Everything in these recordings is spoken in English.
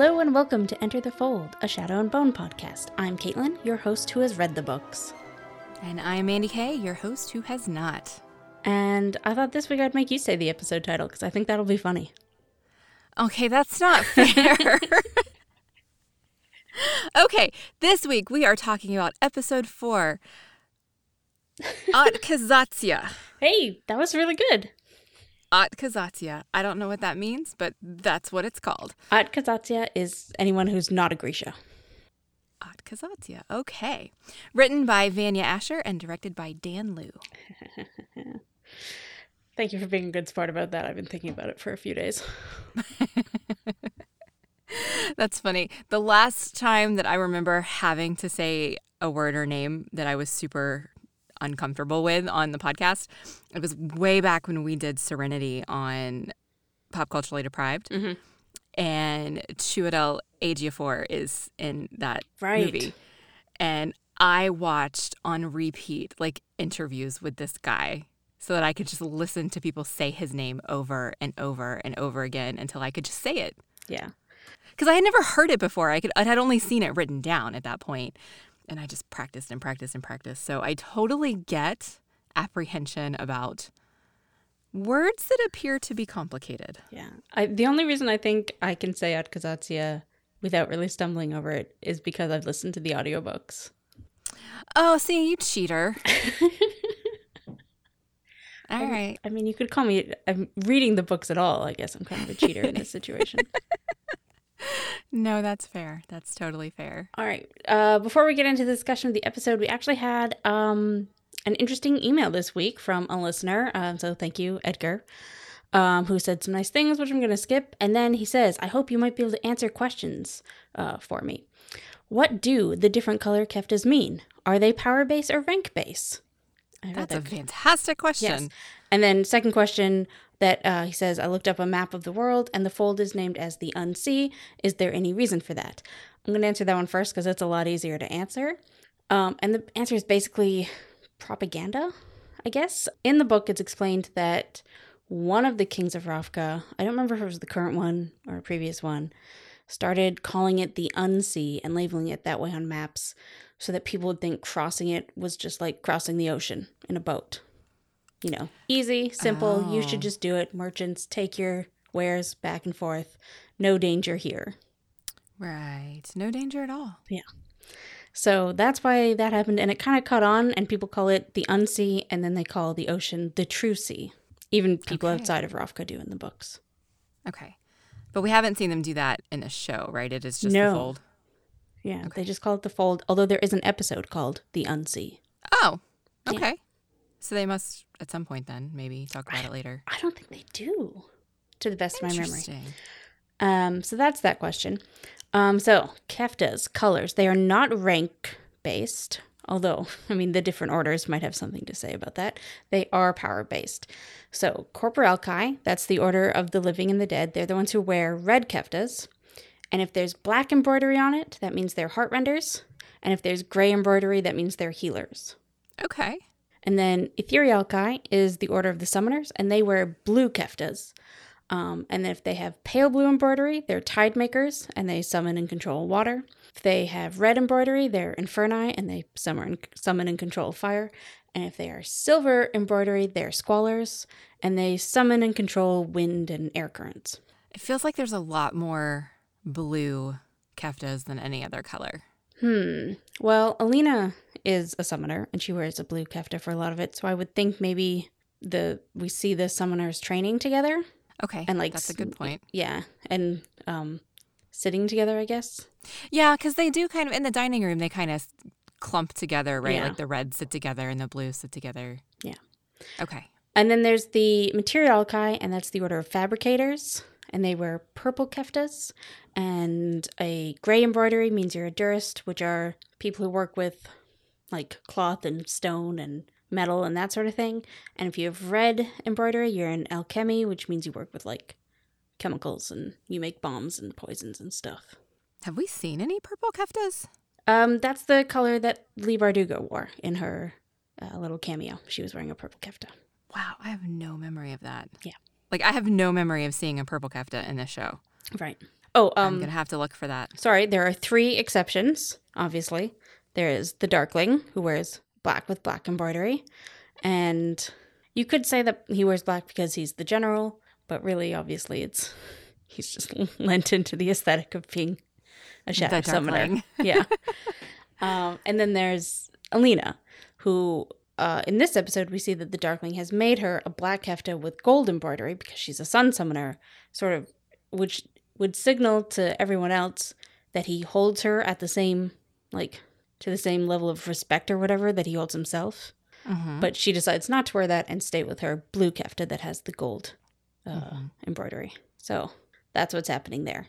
Hello and welcome to Enter the Fold, a Shadow and Bone podcast. I'm Caitlin, your host who has read the books. And I'm Andy Kay, your host who has not. And I thought this week I'd make you say the episode title because I think that'll be funny. Okay, that's not fair. okay, this week we are talking about episode four Atkazatsia. Hey, that was really good. Atkazatsia. I don't know what that means, but that's what it's called. Atkazatsia is anyone who's not a Grisha. Atkazatsia. Okay. Written by Vanya Asher and directed by Dan Liu. Thank you for being a good sport about that. I've been thinking about it for a few days. That's funny. The last time that I remember having to say a word or name that I was super uncomfortable with on the podcast, it was way back when we did Serenity on Pop Culturally Deprived. Mhm. And Chiwetel Ejiofor is in that Right. movie. And I watched on repeat like interviews with this guy so that I could just listen to people say his name over and over and over again until I could just say it Yeah. because I had never heard it before. I could I had only seen it written down at that point, and I just practiced and practiced and practiced. So I totally get apprehension about words that appear to be complicated. Yeah. I, the only reason I think I can say Atkazatsia without really stumbling over it is because I've listened to the audiobooks. Oh, see, you cheater! All right. I mean, you could call me I'm reading the books at all. I guess I'm kind of a cheater in this situation. No, that's fair. That's totally fair. All right. Uh, before we get into the discussion of the episode, we actually had um, an interesting email this week from a listener. Um, so thank you, Edgar, um, who said some nice things, which I'm going to skip. And then he says, I hope you might be able to answer questions uh, for me. What do the different color keftas mean? Are they power base or rank base? That's a fantastic question. Yes. And then second question that uh, he says, I looked up a map of the world and the fold is named as the Unsea. Is there any reason for that? I'm going to answer that one first because it's a lot easier to answer. Um, and the answer is basically propaganda, I guess. In the book, it's explained that one of the kings of Ravka, I don't remember if it was the current one or a previous one, started calling it the Unsea and labeling it that way on maps so that people would think crossing it was just like crossing the ocean in a boat. You know, easy, simple, you Oh. should just do it. Merchants, take your wares back and forth. No danger here. Right. No danger at all. Yeah. So that's why that happened. And it kind of caught on, and people call it the unsea, and then they call the ocean the true sea. Even people Okay. outside of Ravka do in the books. Okay. But we haven't seen them do that in a show, right? It is just No. the fold. Yeah, they just call it the fold, although there is an episode called the unsea. Oh, Yeah. okay. So they must at some point then maybe talk about it later. I don't think they do, to the best of my memory. Interesting. Um, so that's that question. Um, so keftas, colors, they are not rank based, although, I mean, the different orders might have something to say about that. They are power based. So Corporalki, that's the order of the living and the dead, they're the ones who wear red keftas. And if there's black embroidery on it, that means they're heart renders. And if there's gray embroidery, that means they're healers. Okay. And then Etherealki is the order of the summoners, and they wear blue keftas. Um, and then if they have pale blue embroidery, they're tide makers, and they summon and control water. If they have red embroidery, they're inferni, and they summon, summon and control fire. And if they are silver embroidery, they're squallers, and they summon and control wind and air currents. It feels like there's a lot more blue keftas than any other color. Hmm. Well, Alina is a summoner, and she wears a blue kefta for a lot of it. So I would think maybe the we see the summoners training together. Okay. and like that's a good point. Yeah, and um, sitting together, I guess. Yeah, because they do kind of in the dining room. They kind of clump together, right? Yeah. Like the reds sit together and the blues sit together. Yeah. Okay. And then there's the Materialki, and that's the order of fabricators, and they wear purple keftas. And a gray embroidery means you're a Durast, which are people who work with like cloth and stone and metal and that sort of thing. And if you have red embroidery, you're an Alkemi, which means you work with like chemicals and you make bombs and poisons and stuff. Have we seen any purple keftas? Um, that's the color that Leigh Bardugo wore in her uh, little cameo. She was wearing a purple kefta. Wow, I have no memory of that. Yeah. Like I have no memory of seeing a purple kefta in this show. Right. Oh, I'm um, gonna have to look for that. sorry. There are three exceptions. Obviously, there is the Darkling who wears black with black embroidery, and you could say that he wears black because he's the general, but really, obviously, it's he's just lent into the aesthetic of being a shadow summoner. Yeah. Um, and then there's Alina, who uh, in this episode we see that the Darkling has made her a black kefta with gold embroidery because she's a sun summoner, sort of, which would signal to everyone else that he holds her at the same, like, to the same level of respect or whatever that he holds himself. Mhm. But she decides not to wear that and stay with her blue kefta that has the gold uh, Mhm. embroidery. So that's what's happening there.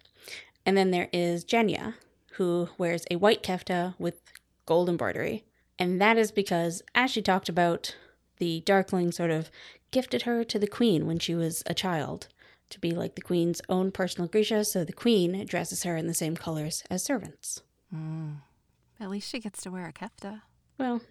And then there is Genya, who wears a white kefta with gold embroidery. And that is because, as she talked about, the Darkling sort of gifted her to the queen when she was a child to be like the queen's own personal Grisha. So the queen dresses her in the same colors as servants. Mm. At least she gets to wear a kefta. Well,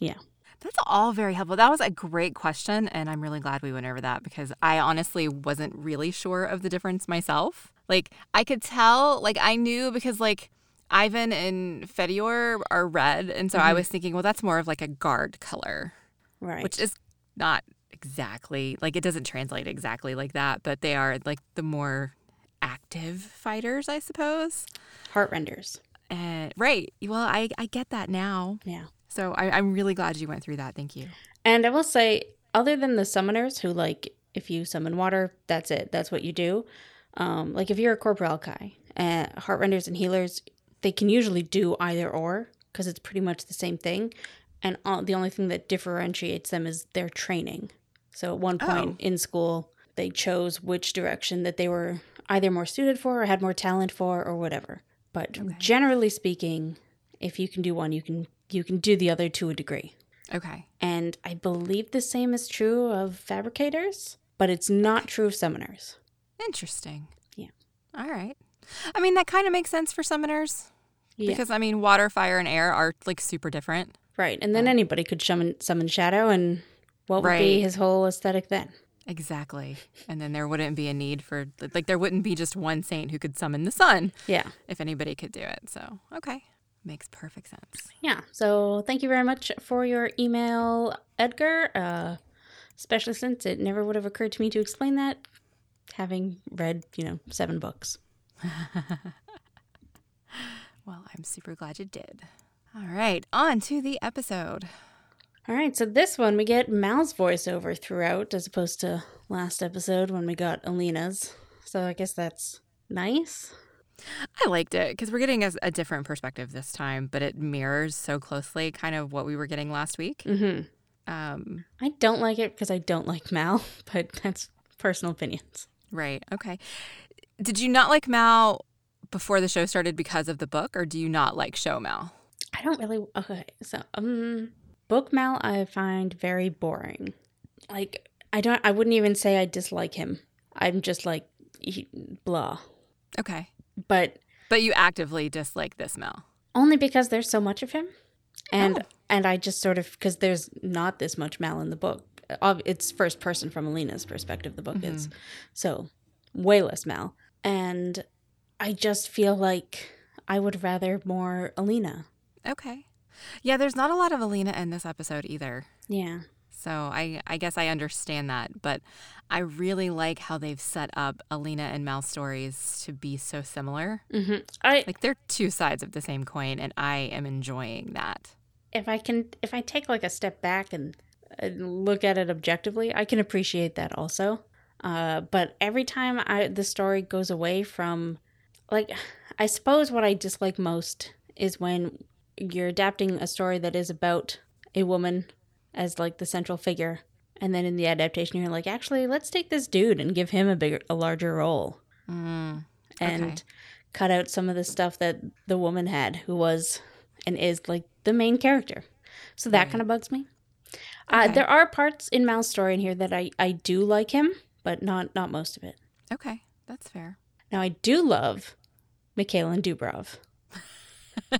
yeah. That's all very helpful. That was a great question, and I'm really glad we went over that because I honestly wasn't really sure of the difference myself. Like, I could tell, like, I knew because, like, Ivan and Fedyor are red, and so I was thinking, well, that's more of like a guard color, Right. which is not exactly like it doesn't translate exactly like that, but they are like the more active fighters, I suppose. Heartrenders. And right, well, I I get that now. Yeah. So I, I'm really glad you went through that. Thank you. And I will say, other than the summoners who like, if you summon water, that's it. That's what you do. Um, like if you're a Corporalki, uh, heartrenders and healers, they can usually do either or because it's pretty much the same thing. And all, the only thing that differentiates them is their training. So at one oh. point Oh. in school, they chose which direction that they were either more suited for or had more talent for or whatever. But Okay. generally speaking, if you can do one, you can you can do the other to a degree. Okay. And I believe the same is true of fabricators, but it's not true of summoners. Interesting. Yeah. All right. I mean, that kind of makes sense for summoners Yeah. because I mean, water, fire, and air are like super different. right. And then anybody could summon, summon Shadow, and what would be his whole aesthetic then? Exactly. And then there wouldn't be a need for like there wouldn't be just one saint who could summon the sun Yeah. if anybody could do it. So okay, makes perfect sense. Yeah. So thank you very much for your email, Edgar. Uh, especially since it never would have occurred to me to explain that, having read, you know, seven books. Well, I'm super glad you did. All right, on to the episode. All right, so this one we get Mal's voiceover throughout, as opposed to last episode when we got Alina's. So I guess that's nice. I liked it because we're getting a, a different perspective this time, but it mirrors so closely kind of what we were getting last week. hmm Um, I don't like it because I don't like Mal, but that's personal opinions. right. Okay. Did you not like Mal before the show started because of the book, or do you not like show Mal? I don't really. Okay, so um, book Mal I find very boring. Like I don't. I wouldn't even say I dislike him. I'm just like he, blah. Okay. But But you actively dislike this Mal only because there's so much of him, and Oh. and I just sort of because there's not this much Mal in the book. It's first person from Alina's perspective. The book is so way less Mal, and I just feel like I would rather more Alina. Okay. Yeah, there's not a lot of Alina in this episode either. Yeah. So I, I guess I understand that, but I really like how they've set up Alina and Mal's stories to be so similar. hmm I Like they're two sides of the same coin, and I am enjoying that. if I can if I take like a step back and, and look at it objectively, I can appreciate that also. Uh, but every time I the story goes away from like I suppose what I dislike most is when you're adapting a story that is about a woman as like the central figure and then in the adaptation you're like actually let's take this dude and give him a bigger a larger role. Mm, and cut out some of the stuff that the woman had who was and is like the main character. So that Right. kind of bugs me. Uh, there are parts in mal's story in here that I, I do like him but not not most of it. Okay, that's fair. Now i do love mikhail and dubrov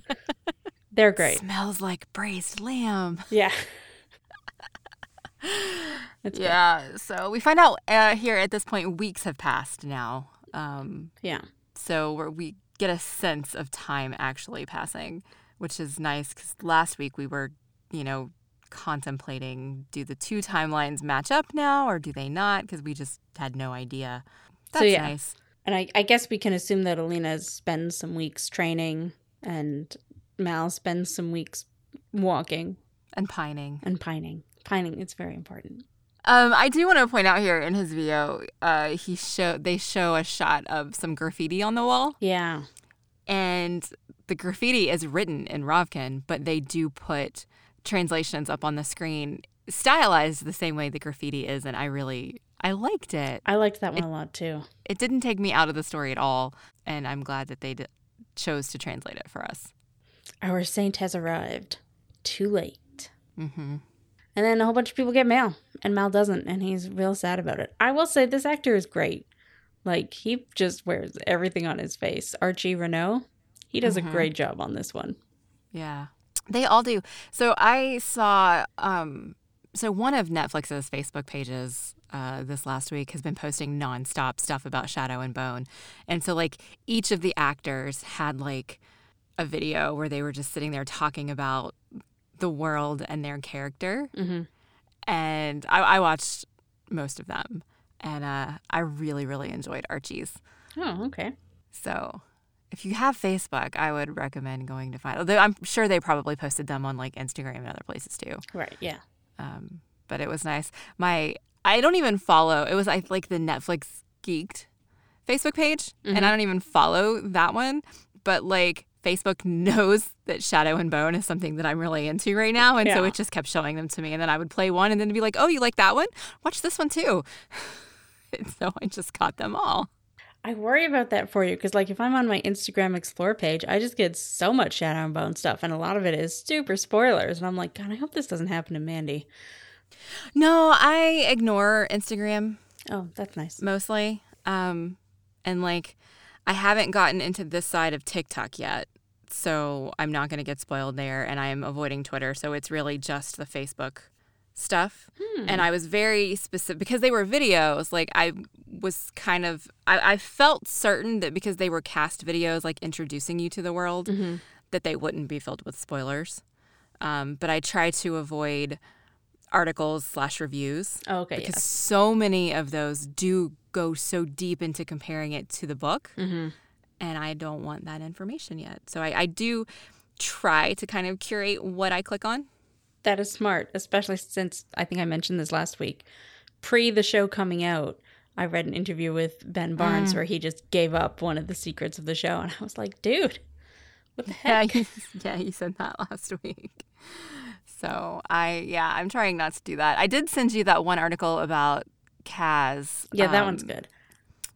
they're great Smells like braised lamb. yeah It's great. Yeah. So we find out uh, here at this point, weeks have passed now. Um, yeah So we're, we get a sense of time actually passing, which is nice because last week we were, you know, contemplating do the two timelines match up now or do they not? Because we just had no idea. That's So, yeah. nice. And I, I guess we can assume that Alina spends some weeks training and Mal spends some weeks walking And pining. and pining. Pining, it's very important. Um, I do want to point out here in his video, uh, he show they show a shot of some graffiti on the wall, Yeah. and the graffiti is written in Ravkan, but they do put translations up on the screen, stylized the same way the graffiti is, and I really I liked it. I liked that one a lot too. It didn't take me out of the story at all, and I'm glad that they d- chose to translate it for us. Our saint has arrived. Too late. Mm-hmm. And then a whole bunch of people get Mal, and Mal doesn't, and he's real sad about it. I will say this actor is great. Like he just wears everything on his face. Archie Renaux, he does Mhm. a great job on this one. Yeah. They all do. So I saw um so one of Netflix's Facebook pages uh, this last week has been posting nonstop stuff about Shadow and Bone. And so like each of the actors had like a video where they were just sitting there talking about the world and their character. Mm-hmm. And I, I watched most of them. And uh, I really, really enjoyed Archie's. Oh, okay. So if you have Facebook, I would recommend going to find. Although I'm sure they probably posted them on like Instagram and other places too. Right. Yeah. Um, but it was nice. My I don't even follow. It was I like the Netflix geeked Facebook page, and I mm-hmm. don't even follow that one. But like Facebook knows that Shadow and Bone is something that I'm really into right now, and so it just kept showing them to me. And then I would play one, and then be like, "Oh, you like that one? Watch this one too." and so I just got them all. I worry about that for you because, like, if I'm on my Instagram Explore page, I just get so much Shadow and Bone stuff, and a lot of it is super spoilers. And I'm like, God, I hope this doesn't happen to Mandy. No, I ignore Instagram Oh, that's nice. mostly. Um, and like, I haven't gotten into this side of TikTok yet. So I'm not going to get spoiled there. And I am avoiding Twitter. So it's really just the Facebook stuff. And I was very specific because they were videos. Like, I was kind of, I, I felt certain that because they were cast videos, like introducing you to the world, that they wouldn't be filled with spoilers. Um, but I try to avoid articles slash reviews Oh, okay. because Yes. so many of those do go so deep into comparing it to the book Mm-hmm. and i don't want that information yet so I, I do try to kind of curate what i click on That is smart, especially since I think I mentioned this last week. Pre the show coming out, I read an interview with Ben Barnes where he just gave up one of the secrets of the show, and I was like, dude, what the yeah heck? you, yeah you said that last week so i yeah i'm trying not to do that i did send you that one article about kaz Yeah, that one's um, good.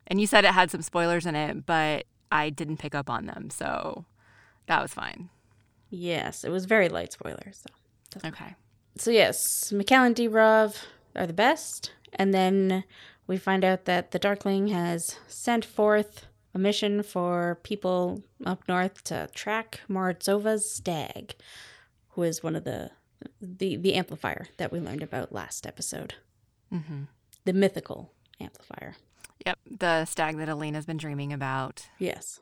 and you said it had some spoilers in it but i didn't pick up on them so that was fine Yes, it was very light spoilers. So, okay so yes, Mikhail and Dubrov are the best, and then we find out that the Darkling has sent forth a mission for people up north to track Morozova's stag, who is one of the the the amplifier that we learned about last episode. mm-hmm. The mythical amplifier. Yep, the stag that Alina's been dreaming about. Yes.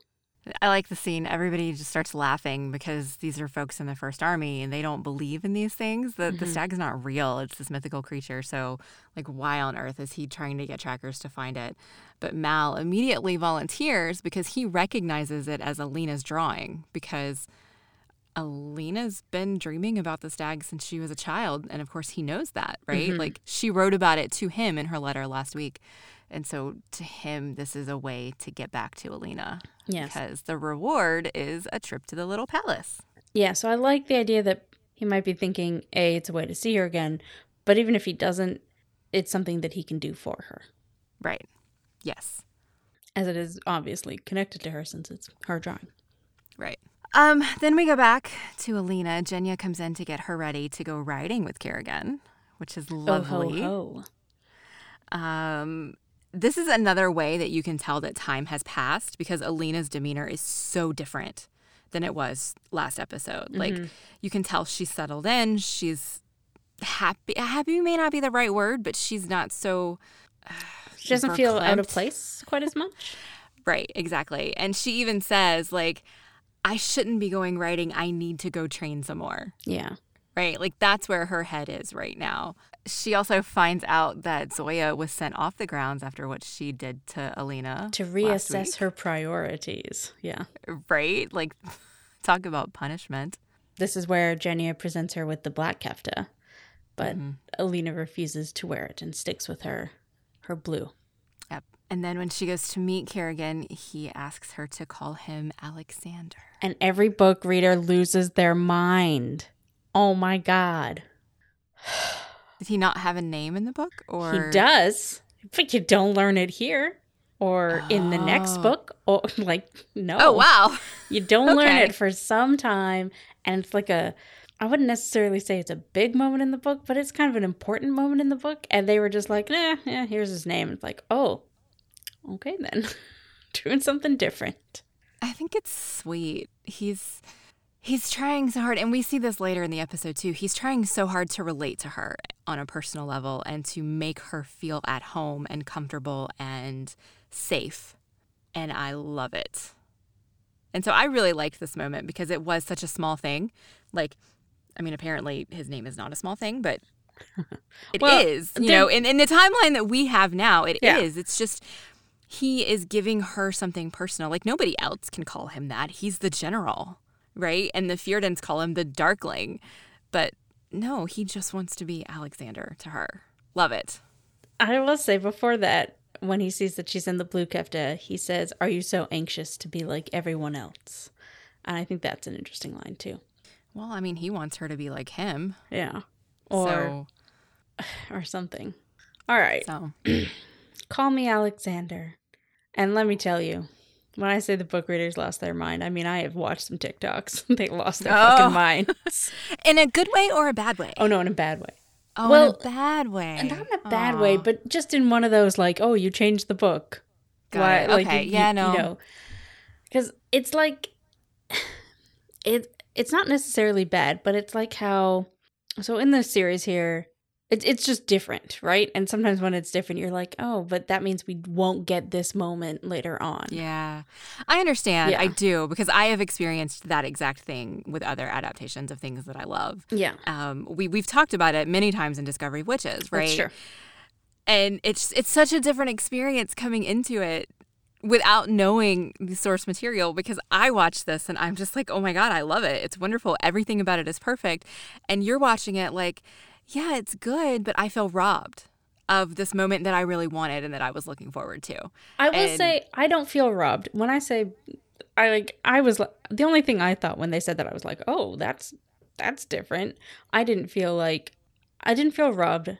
I like the scene. Everybody just starts laughing because these are folks in the First Army and they don't believe in these things. The the Mhm. stag is not real. It's this mythical creature. So, like, why on earth is he trying to get trackers to find it? But Mal immediately volunteers because he recognizes it as Alina's drawing because Alina's been dreaming about the stag since she was a child. And of course, he knows that, right? Mhm. Like, she wrote about it to him in her letter last week. And so, to him, this is a way to get back to Alina Yes. because the reward is a trip to the little palace. Yeah, so I like the idea that he might be thinking, A, it's a way to see her again, but even if he doesn't, it's something that he can do for her. Right. Yes. As it is obviously connected to her since it's her drawing. Right. Um, then we go back to Alina. Genya comes in to get her ready to go riding with Kirigan, which is lovely. Oh, ho, ho. Um, this is another way that you can tell that time has passed because Alina's demeanor is so different than it was last episode. Like Mhm. you can tell she's settled in. She's happy. Happy may not be the right word, but she's not so She doesn't feel out of place quite as much. Right, exactly. And she even says, like, I shouldn't be going writing. I need to go train some more. Yeah. Right? Like, that's where her head is right now. She also finds out that Zoya was sent off the grounds after what she did to Alina. To reassess her priorities. Yeah. Right? Like, talk about punishment. This is where Genya presents her with the black kefta, but Mm-hmm. Alina refuses to wear it and sticks with her her blue. And then when she goes to meet Kirigan, he asks her to call him Alexander. And every book reader loses their mind. Oh my god. Did he not have a name in the book? Or He does, but you don't learn it here or in the next Oh. book. Or oh, like no. Oh wow. You don't learn it for some time and it's like a I wouldn't necessarily say it's a big moment in the book, but it's kind of an important moment in the book. And they were just like, nah, yeah, here's his name. It's like, oh, okay then. Doing something different. I think it's sweet. He's he's trying so hard and we see this later in the episode too. He's trying so hard to relate to her on a personal level and to make her feel at home and comfortable and safe. And I love it. And so I really liked this moment because it was such a small thing. Like I mean apparently his name is not a small thing, but it is. Well, You there- know, in, in the timeline that we have now, it is. Yeah. It's just he is giving her something personal. Like nobody else can call him that. He's the general, right? And the Fjerdans call him the Darkling. But no, he just wants to be Alexander to her. Love it. I will say before that, when he sees that she's in the blue kefta, he says, Are you so anxious to be like everyone else? And I think that's an interesting line too. Well, I mean, he wants her to be like him. Yeah. Or so, or something. All right. so Call me Alexander. And let me tell you, when I say the book readers lost their mind, I mean I have watched some TikToks. they lost their Oh. fucking minds. in a good way or a bad way? oh no, in a bad way. Oh, well, in a bad way. Not in a bad Aw. way, but just in one of those like, oh, you changed the book. Got it. Like, Okay, you- yeah, you- no. You know, because it's like it. It's not necessarily bad, but it's like how. So in this series here, it's it's just different, right? And sometimes when it's different, you're like, oh, but that means we won't get this moment later on. Yeah. I understand. Yeah. I do because I have experienced that exact thing with other adaptations of things that I love. Yeah, Um, we we've talked about it many times in Discovery of Witches, right? that's true. And it's it's such a different experience coming into it without knowing the source material because I watch this and I'm just like, oh my god, I love it. It's wonderful. Everything about it is perfect. And you're watching it like, yeah, it's good, but I feel robbed of this moment that I really wanted and that I was looking forward to. I will And- say I don't feel robbed when I say I like I was the only thing I thought when they said that I was like, "Oh, that's that's different." I didn't feel like I didn't feel robbed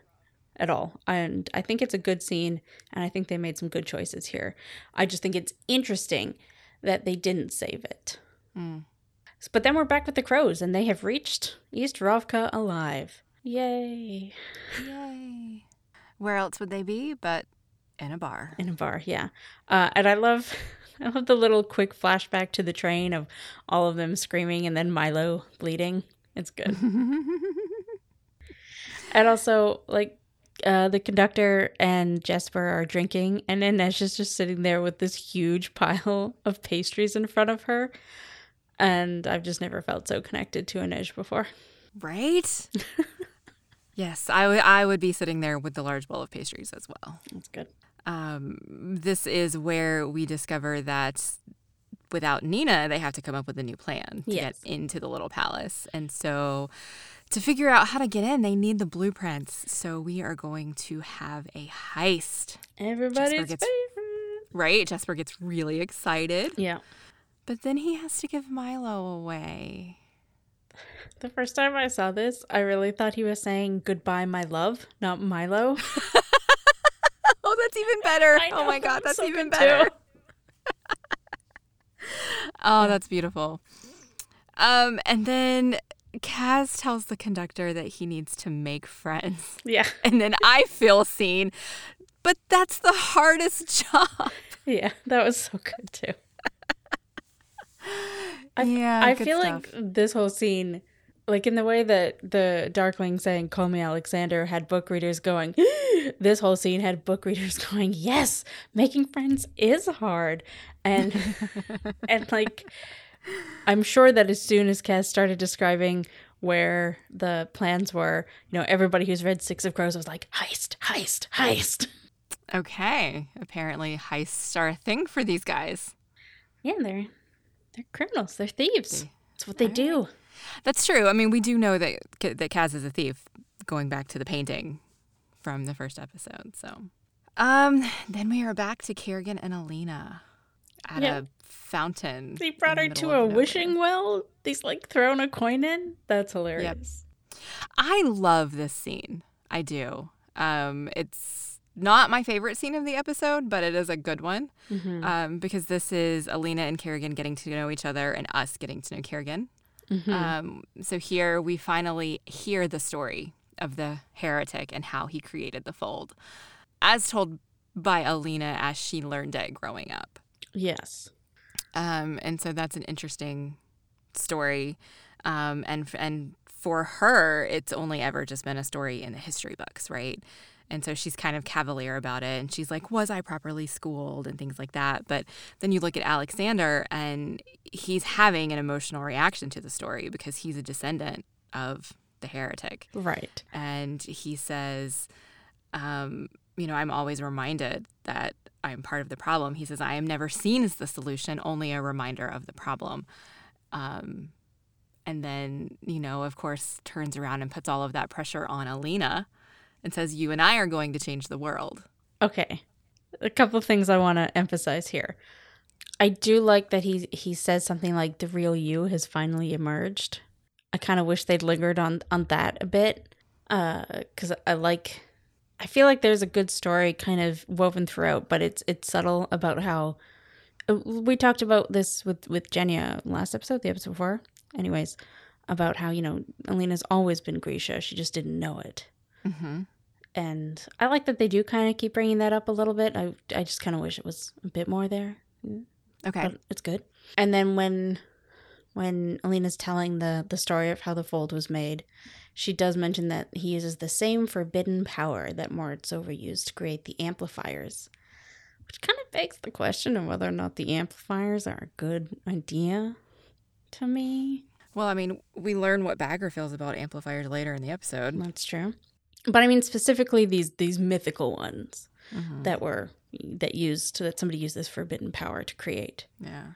at all. And I think it's a good scene and I think they made some good choices here. I just think it's interesting that they didn't save it. Mm. But then we're back with the crows and they have reached East Ravka alive. Yay. Yay. Where else would they be but in a bar? in a bar yeah uh, and i love i love the little quick flashback to the train of all of them screaming and then milo bleeding it's good and also like uh, the conductor and Jesper are drinking, and Inej is just sitting there with this huge pile of pastries in front of her. And I've just never felt so connected to Inej before. Right? Yes, I would I would be sitting there with the large bowl of pastries as well. That's good. Um, this is where we discover that without Nina, they have to come up with a new plan to Yes. get into the little palace. And so to figure out how to get in, they need the blueprints. So we are going to have a heist, Everybody's gets- favorite. right? Jesper gets really excited, Yeah. but then he has to give Milo away. The first time I saw this, I really thought he was saying goodbye, my love, not Milo. Oh, that's even better. I oh my God, that's so even better. Oh, that's beautiful. Um, and then Kaz tells the conductor that he needs to make friends. Yeah. And then I feel seen. But that's the hardest job. Yeah. That was so good too. I, Yeah, I feel stuff. like this whole scene, like in the way that the Darkling saying, Call me Alexander, had book readers going, this whole scene had book readers going, "Yes, making friends is hard," and and like, I'm sure that as soon as Kaz started describing where the plans were, you know, everybody who's read Six of Crows was like, "Heist, heist, heist." Okay, apparently heists are a thing for these guys. Yeah, they're they're criminals. They're thieves. That's what they do. That's true. I mean, we do know that that Kaz is a thief, going back to the painting from the first episode. So, um, then we are back to Kirigan and Alina at Yeah. a fountain. They brought her the to a wishing nowhere. well. He's like throwing a coin in. That's hilarious. I love this scene. I do. Um, it's not my favorite scene of the episode, but it is a good one Mhm. um, because this is Alina and Kirigan getting to know each other and us getting to know Kirigan. Mhm. Um, so here we finally hear the story of the heretic and how he created the fold, as told by Alina as she learned it growing up. yes. Um, and so that's an interesting story. Um, and and for her, it's only ever just been a story in the history books, right? And so she's kind of cavalier about it, and she's like, "Was I properly schooled?" and things like that. But then you look at Alexander, and he's having an emotional reaction to the story because he's a descendant of the heretic Right. and he says, um, you know, I'm always reminded that I'm part of the problem. He says, I am never seen as the solution, only a reminder of the problem. Um, and then, you know, of course, turns around and puts all of that pressure on Alina and says, You and I are going to change the world. Okay. A couple things I want to emphasize here. I do like that he he says something like the real you has finally emerged. I kind of wish they'd lingered on on that a bit uh cuz I like I feel like there's a good story kind of woven throughout, but it's it's subtle about how uh, we talked about this with with Genya last episode, the episode before. Anyways, about how, you know, Alina's always been Grisha, she just didn't know it Mm-hmm. and I like that they do kind of keep bringing that up a little bit. I I just kind of wish it was a bit more there, Okay. but it's good. And then when when Alina's telling the the story of how the fold was made, she does mention that he uses the same forbidden power that Moritz overused to create the amplifiers, which kind of begs the question of whether or not the amplifiers are a good idea. To me, Well, I mean, we learn what Baghra feels about amplifiers later in the episode. that's true. But I mean specifically these these mythical ones. Mhm. that were that used that somebody used this forbidden power to create. Yeah.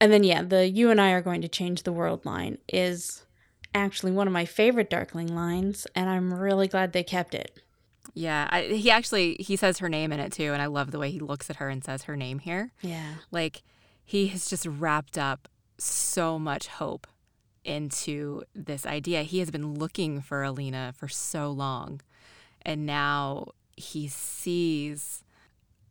And then yeah, the you and I are going to change the world line is actually one of my favorite Darkling lines, and I'm really glad they kept it. Yeah. I, he actually he says her name in it too, and I love the way he looks at her and says her name here. Yeah. Like he has just wrapped up so much hope into this idea. He has been looking for Alina for so long. And now he sees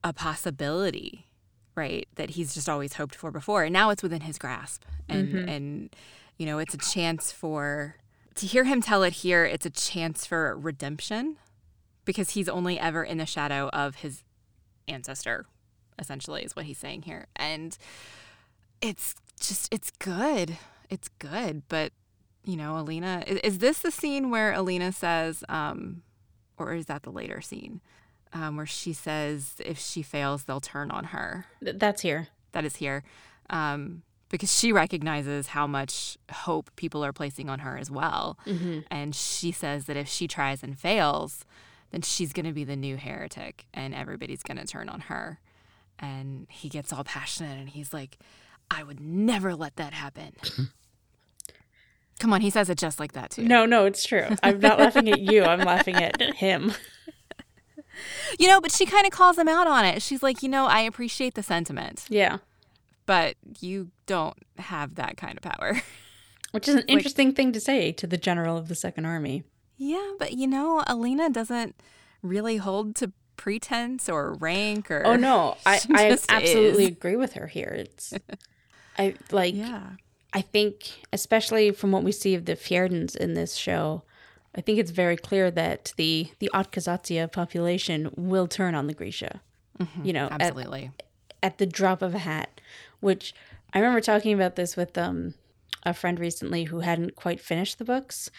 a possibility, right, that he's just always hoped for before. And now it's within his grasp. And Mhm. and you know, it's a chance for to hear him tell it here, it's a chance for redemption because he's only ever in the shadow of his ancestor essentially is what he's saying here and it's just it's good it's good but you know alina is, is this the scene where alina says um or is that the later scene um, where she says if she fails they'll turn on her Th- that's here. that is here um, because she recognizes how much hope people are placing on her as well Mm-hmm. and she says that if she tries and fails, then she's going to be the new heretic and everybody's going to turn on her. And he gets all passionate and he's like, I would never let that happen. Mm-hmm. Come on, he says it just like that too. No, no, it's true. I'm not laughing at you. I'm laughing at him. You know, but she kind of calls him out on it. She's like, you know, I appreciate the sentiment, Yeah. but you don't have that kind of power. Which is an interesting thing to say to the general of the Second Army. yeah, but you know, Alina doesn't really hold to pretense or rank or. Oh no, I, I just absolutely is. agree with her here. It's I like Yeah. I think, especially from what we see of the Fjerdans in this show, I think it's very clear that the the Otkazatia population will turn on the Grisha. You know, at, Absolutely. at the drop of a hat. Which I remember talking about this with um a friend recently who hadn't quite finished the books,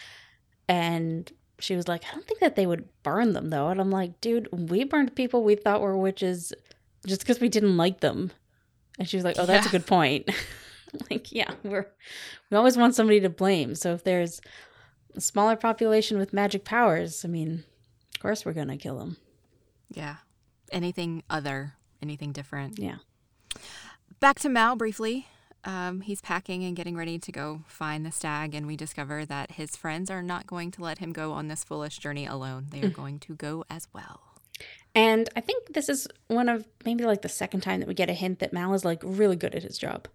and she was like, I don't think that they would burn them though. And I'm like, dude, we burned people we thought were witches just because we didn't like them. And she was like, oh, that's a good point. like, yeah, we're we always want somebody to blame. So if there's a smaller population with magic powers, I mean, of course we're gonna kill them. Yeah. Anything other, anything different. Yeah. Back to Mal briefly. Um, he's packing and getting ready to go find the stag, and we discover that his friends are not going to let him go on this foolish journey alone. They are going to go as well. And I think this is one of maybe like the second time that we get a hint that Mal is like really good at his job.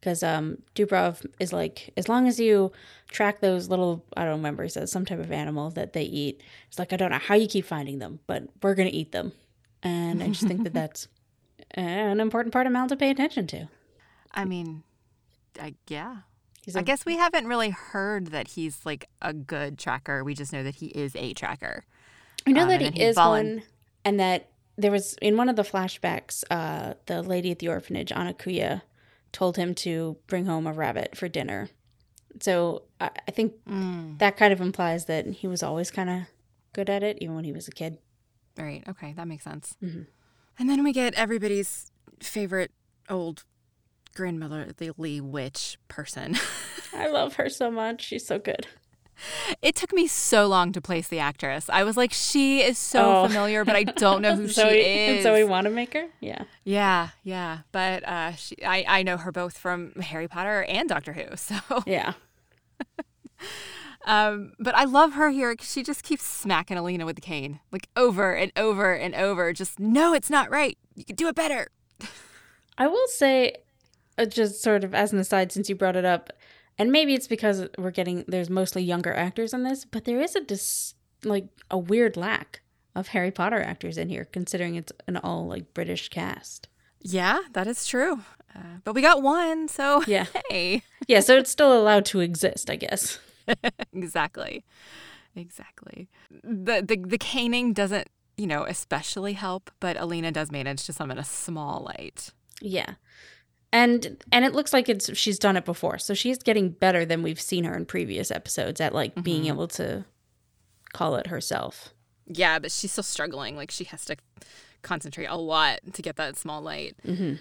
Because um, Dubrov is like, as long as you track those little, I don't remember, he says some type of animal that they eat. It's like, I don't know how you keep finding them, but we're going to eat them. And I just think that that's an important part of Mal to pay attention to. I mean, I, yeah. He's I a- guess we haven't really heard that he's like a good tracker. We just know that he is a tracker. I know Um, that he he is volun- one, and that there was in one of the flashbacks, uh, the lady at the orphanage, Ana Kuya, told him to bring home a rabbit for dinner. So I, I think Mm, that kind of implies that he was always kind of good at it, even when he was a kid. right. Okay. That makes sense. Mhm. And then we get everybody's favorite old grandmotherly witch person. I love her so much; she's so good. It took me so long to place the actress. I was like, she is so Oh. familiar, but I don't know who Zoe, she is. Zoe Wanamaker, yeah, Yeah, yeah. But uh, she, I, I know her both from Harry Potter and Doctor Who. So, yeah. um, but I love her here because she just keeps smacking Alina with the cane, like over and over and over. Just no, it's not right. You can do it better. I will say, uh, just sort of as an aside, since you brought it up, and maybe it's because we're getting there's mostly younger actors in this, but there is a dis like a weird lack of Harry Potter actors in here, considering it's an all like British cast. Yeah, that is true. Uh, but we got one, so Yeah, hey, yeah. So it's still allowed to exist, I guess. exactly, exactly. The the the caning doesn't, you know, especially help, but Alina does manage to summon a small light. Yeah. And and it looks like it's she's done it before. So she's getting better than we've seen her in previous episodes at like being Mhm. able to call it herself. Yeah, but she's still struggling. Like she has to concentrate a lot to get that small light. hmm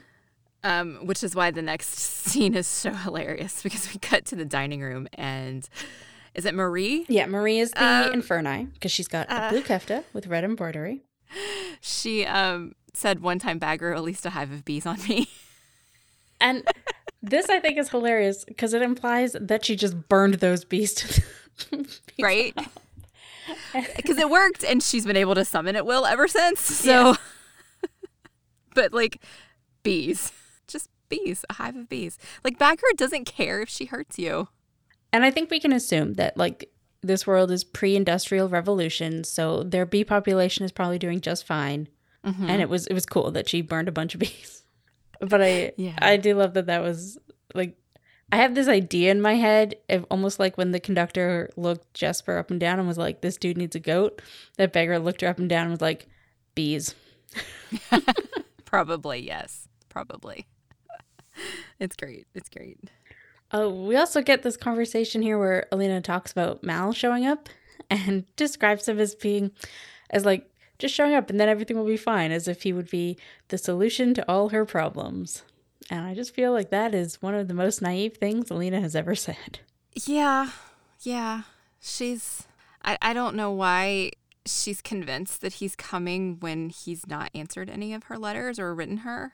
Um, which is why the next scene is so hilarious because we cut to the dining room and is it Marie? Yeah, Marie is the Um, Inferni because she's got a uh, blue kefta with red embroidery. She um said one time Baghra released a hive of bees on me. And this I think is hilarious because it implies that she just burned those bees to right? Because it worked and she's been able to summon it will ever since. So but like bees. Just bees, a hive of bees. Like Baghra doesn't care if she hurts you. And I think we can assume that like this world is pre-industrial revolution, so their bee population is probably doing just fine. Mhm. And it was it was cool that she burned a bunch of bees. But I Yeah. I do love that that was like I have this idea in my head of almost like when the conductor looked Jesper up and down and was like, "This dude needs a goat." That Baghra looked her up and down and was like, "Bees." Probably, yes. Probably. it's great. It's great. Oh, we also get this conversation here where Alina talks about Mal showing up and describes him as being, as like, just showing up and then everything will be fine, as if he would be the solution to all her problems. And I just feel like that is one of the most naive things Alina has ever said. Yeah. Yeah. She's I, I don't know why she's convinced that he's coming when he's not answered any of her letters or written her.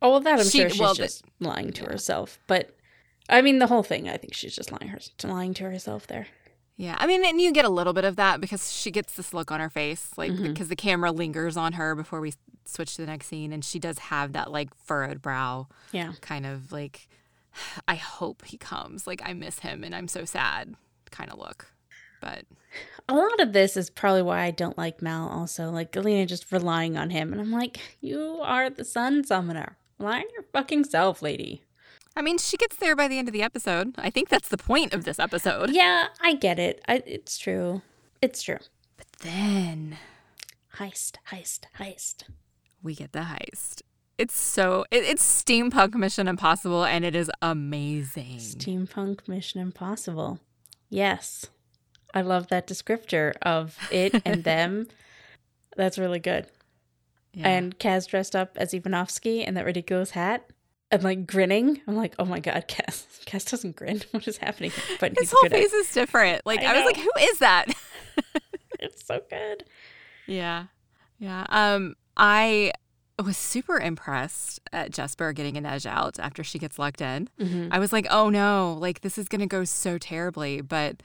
Oh, well, that I'm She- sure she's well, just lying to yeah. herself. But I mean, the whole thing, I think she's just lying, her, lying to herself there. Yeah. I mean, and you get a little bit of that because she gets this look on her face, like Mhm. because the camera lingers on her before we switch to the next scene. And she does have that like furrowed brow, Yeah. kind of like, I hope he comes. Like, I miss him and I'm so sad kind of look. But A lot of this is probably why I don't like Mal also. Like, Alina just relying on him. And I'm like, you are the sun summoner. Rely on your fucking self, lady. I mean, she gets there by the end of the episode. I think that's the point of this episode. Yeah, I get it. I, it's true. It's true. But then Heist, heist, heist. we get the heist. It's so it, it's steampunk Mission Impossible, and it is amazing. Steampunk Mission Impossible. Yes. I love that descriptor of it and them. That's really good. Yeah. And Kaz dressed up as Ivanovsky in that ridiculous hat and like grinning. I'm like, oh my god, Kaz. Kaz doesn't grin. What is happening? But his he's whole good at face is different. Like I I, was like, who is that? It's so good. yeah. Yeah. Um, I was super impressed at Jesper getting Inej out after she gets locked in. Mhm. I was like, oh no, like this is gonna go so terribly. But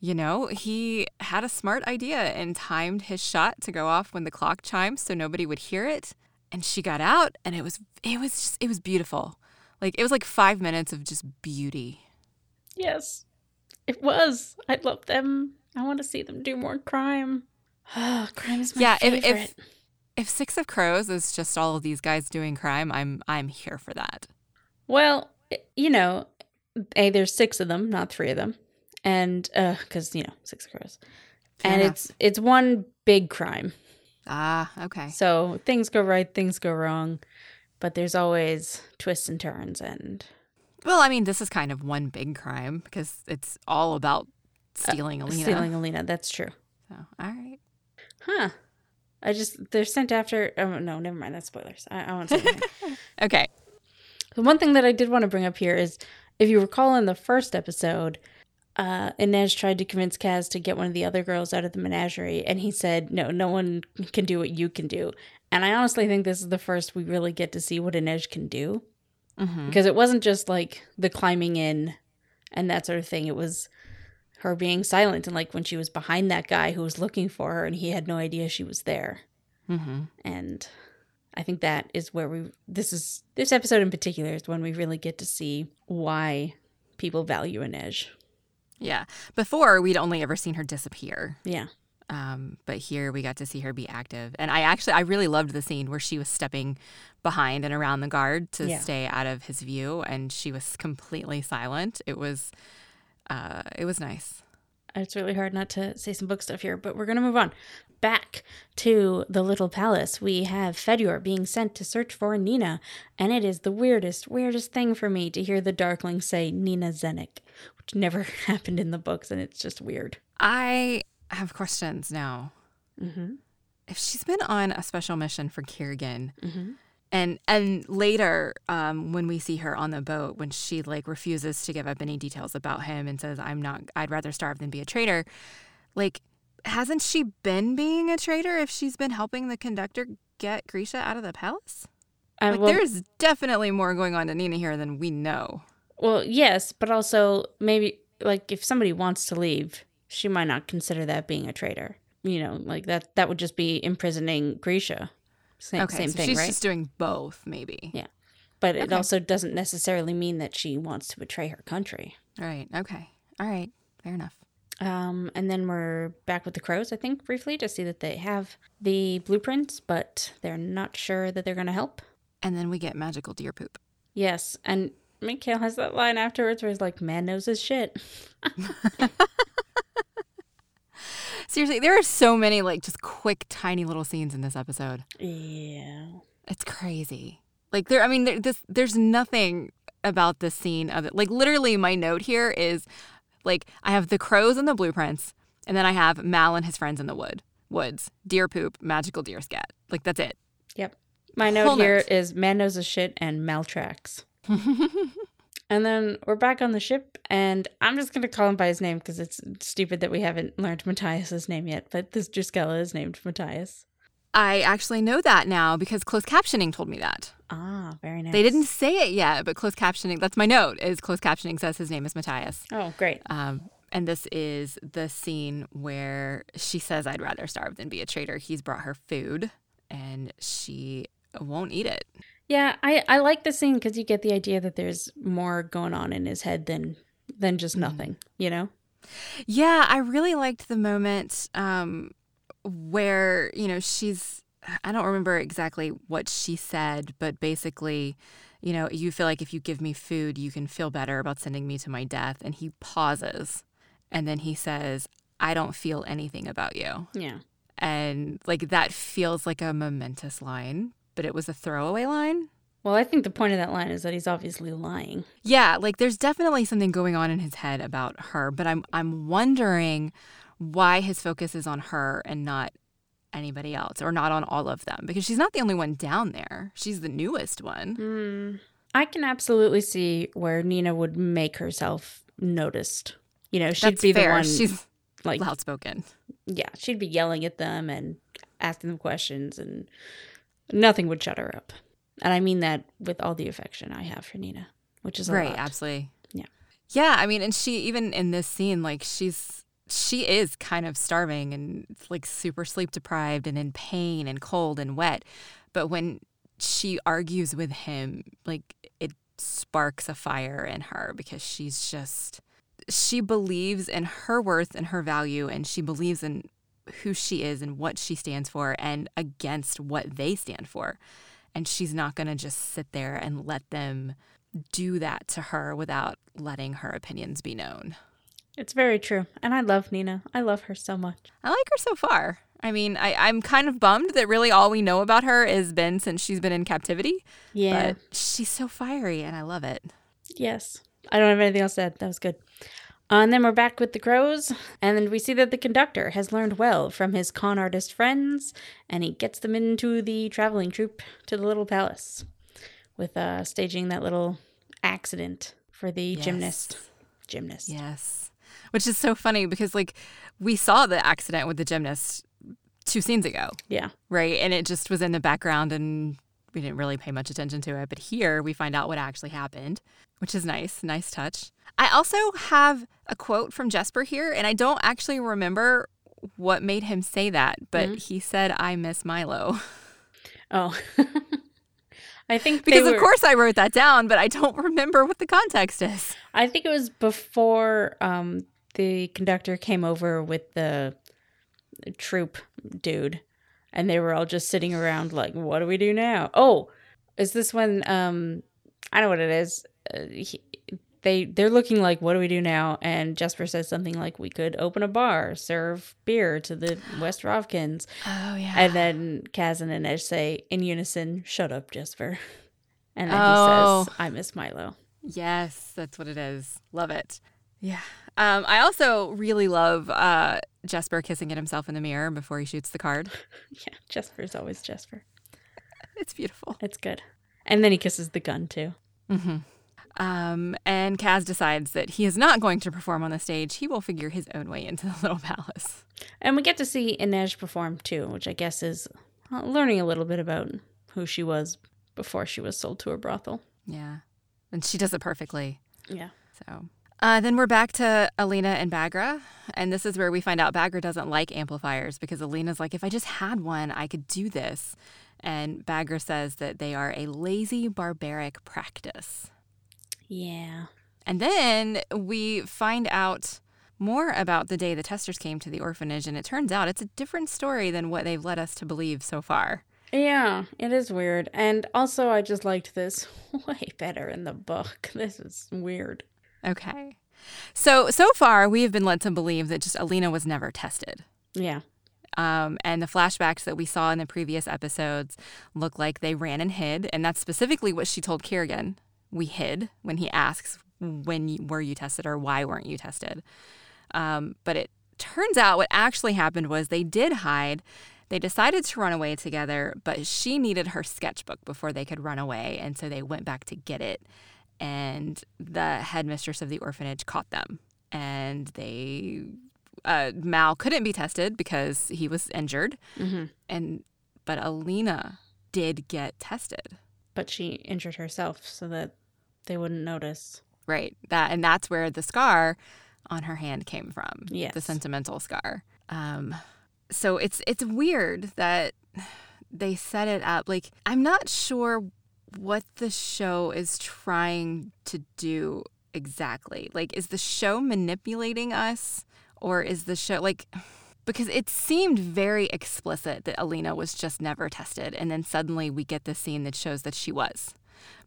you know, he had a smart idea and timed his shot to go off when the clock chimed so nobody would hear it. And she got out and it was it was just it was beautiful. Like it was like five minutes of just beauty. Yes, it was. I love them. I want to see them do more crime. Oh, crime is my Yeah, if- favorite. if- If Six of Crows is just all of these guys doing crime, I'm I'm here for that. Well, you know, a there's six of them, not three of them, and uh, because you know six of crows, Fair and enough. it's it's one big crime. Ah, okay. So things go right, things go wrong, but there's always twists and turns, and Well, I mean, this is kind of one big crime because it's all about stealing Alina. stealing Alina. That's true. So, all right. Huh. I just they're sent after. Oh no, never mind. That's spoilers. I, I won't say anything. Okay. The one thing that I did want to bring up here is if you recall in the first episode, uh, Inej tried to convince Kaz to get one of the other girls out of the menagerie, and he said, No, no one can do what you can do. And I honestly think this is the first we really get to see what Inej can do. Mm-hmm. Because it wasn't just like the climbing in and that sort of thing, it was her being silent and like when she was behind that guy who was looking for her and he had no idea she was there Mm-hmm. and i think that is where we this is this episode in particular is when we really get to see why people value edge Yeah. Before, we'd only ever seen her disappear. yeah Um, but here we got to see her be active. And I actually, I really loved the scene where she was stepping behind and around the guard to Yeah. stay out of his view and she was completely silent. It was, uh, it was nice. It's really hard not to say some book stuff here but we're going to move on back to the little palace we have Fedyor being sent to search for nina and it is the weirdest weirdest thing for me to hear the darkling say nina zenik which never happened in the books and it's just weird I have questions now. mm-hmm. If she's been on a special mission for Kirigan, Mm-hmm. And and later um, when we see her on the boat when she like refuses to give up any details about him and says i'm not i'd rather starve than be a traitor like hasn't she been being a traitor if she's been helping the conductor get grisha out of the palace? Uh, like well, there's definitely more going on to nina here than we know. Well yes but also maybe like if somebody wants to leave she might not consider that being a traitor. You know like that that would just be imprisoning grisha same, okay same so thing she's right? just doing both maybe. Yeah. but it also doesn't necessarily mean that she wants to betray her country. Right okay. All right fair enough. Um, and then we're back with the crows i think briefly to see that they have the blueprints but they're not sure that they're going to help. And then we get magical deer poop. Yes and Mikhail has that line afterwards where he's like man knows his shit seriously there are so many like just quick tiny little scenes in this episode yeah It's crazy. Like there, I mean, there, this, there's nothing about this scene of it. Like literally, my note here is, like, I have the crows and the blueprints, and then I have Mal and his friends in the wood, woods, deer poop, magical deer scat. Like that's it. Yep. My note Whole here note. is man knows a shit and Mal tracks. and then we're back on the ship, and I'm just gonna call him by his name because it's stupid that we haven't learned Matthias's name yet. But this Drüskelle is named Matthias. I actually know that now because closed captioning told me that. Ah, very nice. They didn't say it yet, but closed captioning. That's my note. Is closed captioning says his name is Matthias. Oh, great. Um, and this is the scene where she says, I'd rather starve than be a traitor. He's brought her food and she won't eat it. Yeah, I I like the scene because you get the idea that there's more going on in his head than than just nothing. You know. Yeah, I really liked the moment um, where, you know, she's, I don't remember exactly what she said, but basically, you know, you feel like if you give me food, you can feel better about sending me to my death. And he pauses and then he says, I don't feel anything about you. Yeah. And like that feels like a momentous line, but it was a throwaway line. Well, I think the point of that line is that he's obviously lying. Yeah, like there's definitely something going on in his head about her, but I'm I'm wondering why his focus is on her and not anybody else or not on all of them because she's not the only one down there. She's the newest one. Mm. I can absolutely see where Nina would make herself noticed. You know, she'd That's be fair. the one She's like loud spoken. yeah, she'd be yelling at them and asking them questions and nothing would shut her up. And I mean that with all the affection I have for Nina, which is a Right, lot. absolutely. Yeah. Yeah, I mean, and she even in this scene, like she's she is kind of starving and like super sleep deprived and in pain and cold and wet. But when she argues with him, like it sparks a fire in her because she's just she believes in her worth and her value and she believes in who she is and what she stands for and against what they stand for. And she's not going to just sit there and let them do that to her without letting her opinions be known. It's very true. And I love Nina. I love her so much. I like her so far. I mean, I, I'm kind of bummed that really all we know about her has been since she's been in captivity. Yeah. But she's so fiery and I love it. Yes. I don't have anything else to add. That was good. Uh, and then we're back with the crows, and we see that the conductor has learned well from his con artist friends, and he gets them into the traveling troupe to the little palace with uh, staging that little accident for the gymnast. Gymnast. Yes. Which is so funny because, like, we saw the accident with the gymnast two scenes ago, Yeah. right? And it just was in the background and we didn't really pay much attention to it. But here we find out what actually happened, which is nice. Nice touch. I also have a quote from Jesper here, and I don't actually remember what made him say that, but he said, I miss Milo. Oh. I think Because, of course, I wrote that down, but I don't remember what the context is. I think it was before um, the conductor came over with the troop dude, and they were all just sitting around like, "What do we do now?" Oh, is this when? Um, I know what it is. Uh, he, they they're looking like, "What do we do now?" And Jesper says something like, "We could open a bar, serve beer to the West Ravkans," Oh, yeah. and then Kazan and Inej say in unison, "Shut up, Jesper." And then Oh. he says, "I miss Milo." Yes, that's what it is. Love it. Yeah. Um, I also really love uh, Jesper kissing at himself in the mirror before he shoots the card. Yeah, Jesper's always Jesper. It's beautiful. It's good. And then he kisses the gun too. hmm Um, and Kaz decides that he is not going to perform on the stage. He will figure his own way into the little palace. And we get to see Inej perform too, which I guess is uh, learning a little bit about who she was before she was sold to a brothel. Yeah. And she does it perfectly. Yeah. So uh, then we're back to Alina and Baghra. And this is where we find out Baghra doesn't like amplifiers because Alina's like, if I just had one, I could do this. And Baghra says that they are a lazy, barbaric practice. Yeah. And then we find out more about the day the testers came to the orphanage. And it turns out it's a different story than what they've led us to believe so far. Yeah, it is weird. And also, I just liked this way better in the book. This is weird. Okay. So, so far, we have been led to believe that just Alina was never tested. Yeah. Um, and the flashbacks that we saw in the previous episodes look like they ran and hid. And that's specifically what she told Kirigan. We hid when he asks, when were you tested or why weren't you tested? Um, but it turns out what actually happened was they did hide. They decided to run away together, but she needed her sketchbook before they could run away. And so they went back to get it. And the headmistress of the orphanage caught them. And they uh, Mal couldn't be tested because he was injured, hmm and but Alina did get tested. But she injured herself so that they wouldn't notice. Right. That and that's where the scar on her hand came from. Yes. The sentimental scar. Um so it's it's weird that they set it up like I'm not sure what the show is trying to do exactly. Like is the show manipulating us or is the show like because it seemed very explicit that Alina was just never tested and then suddenly we get this scene that shows that she was.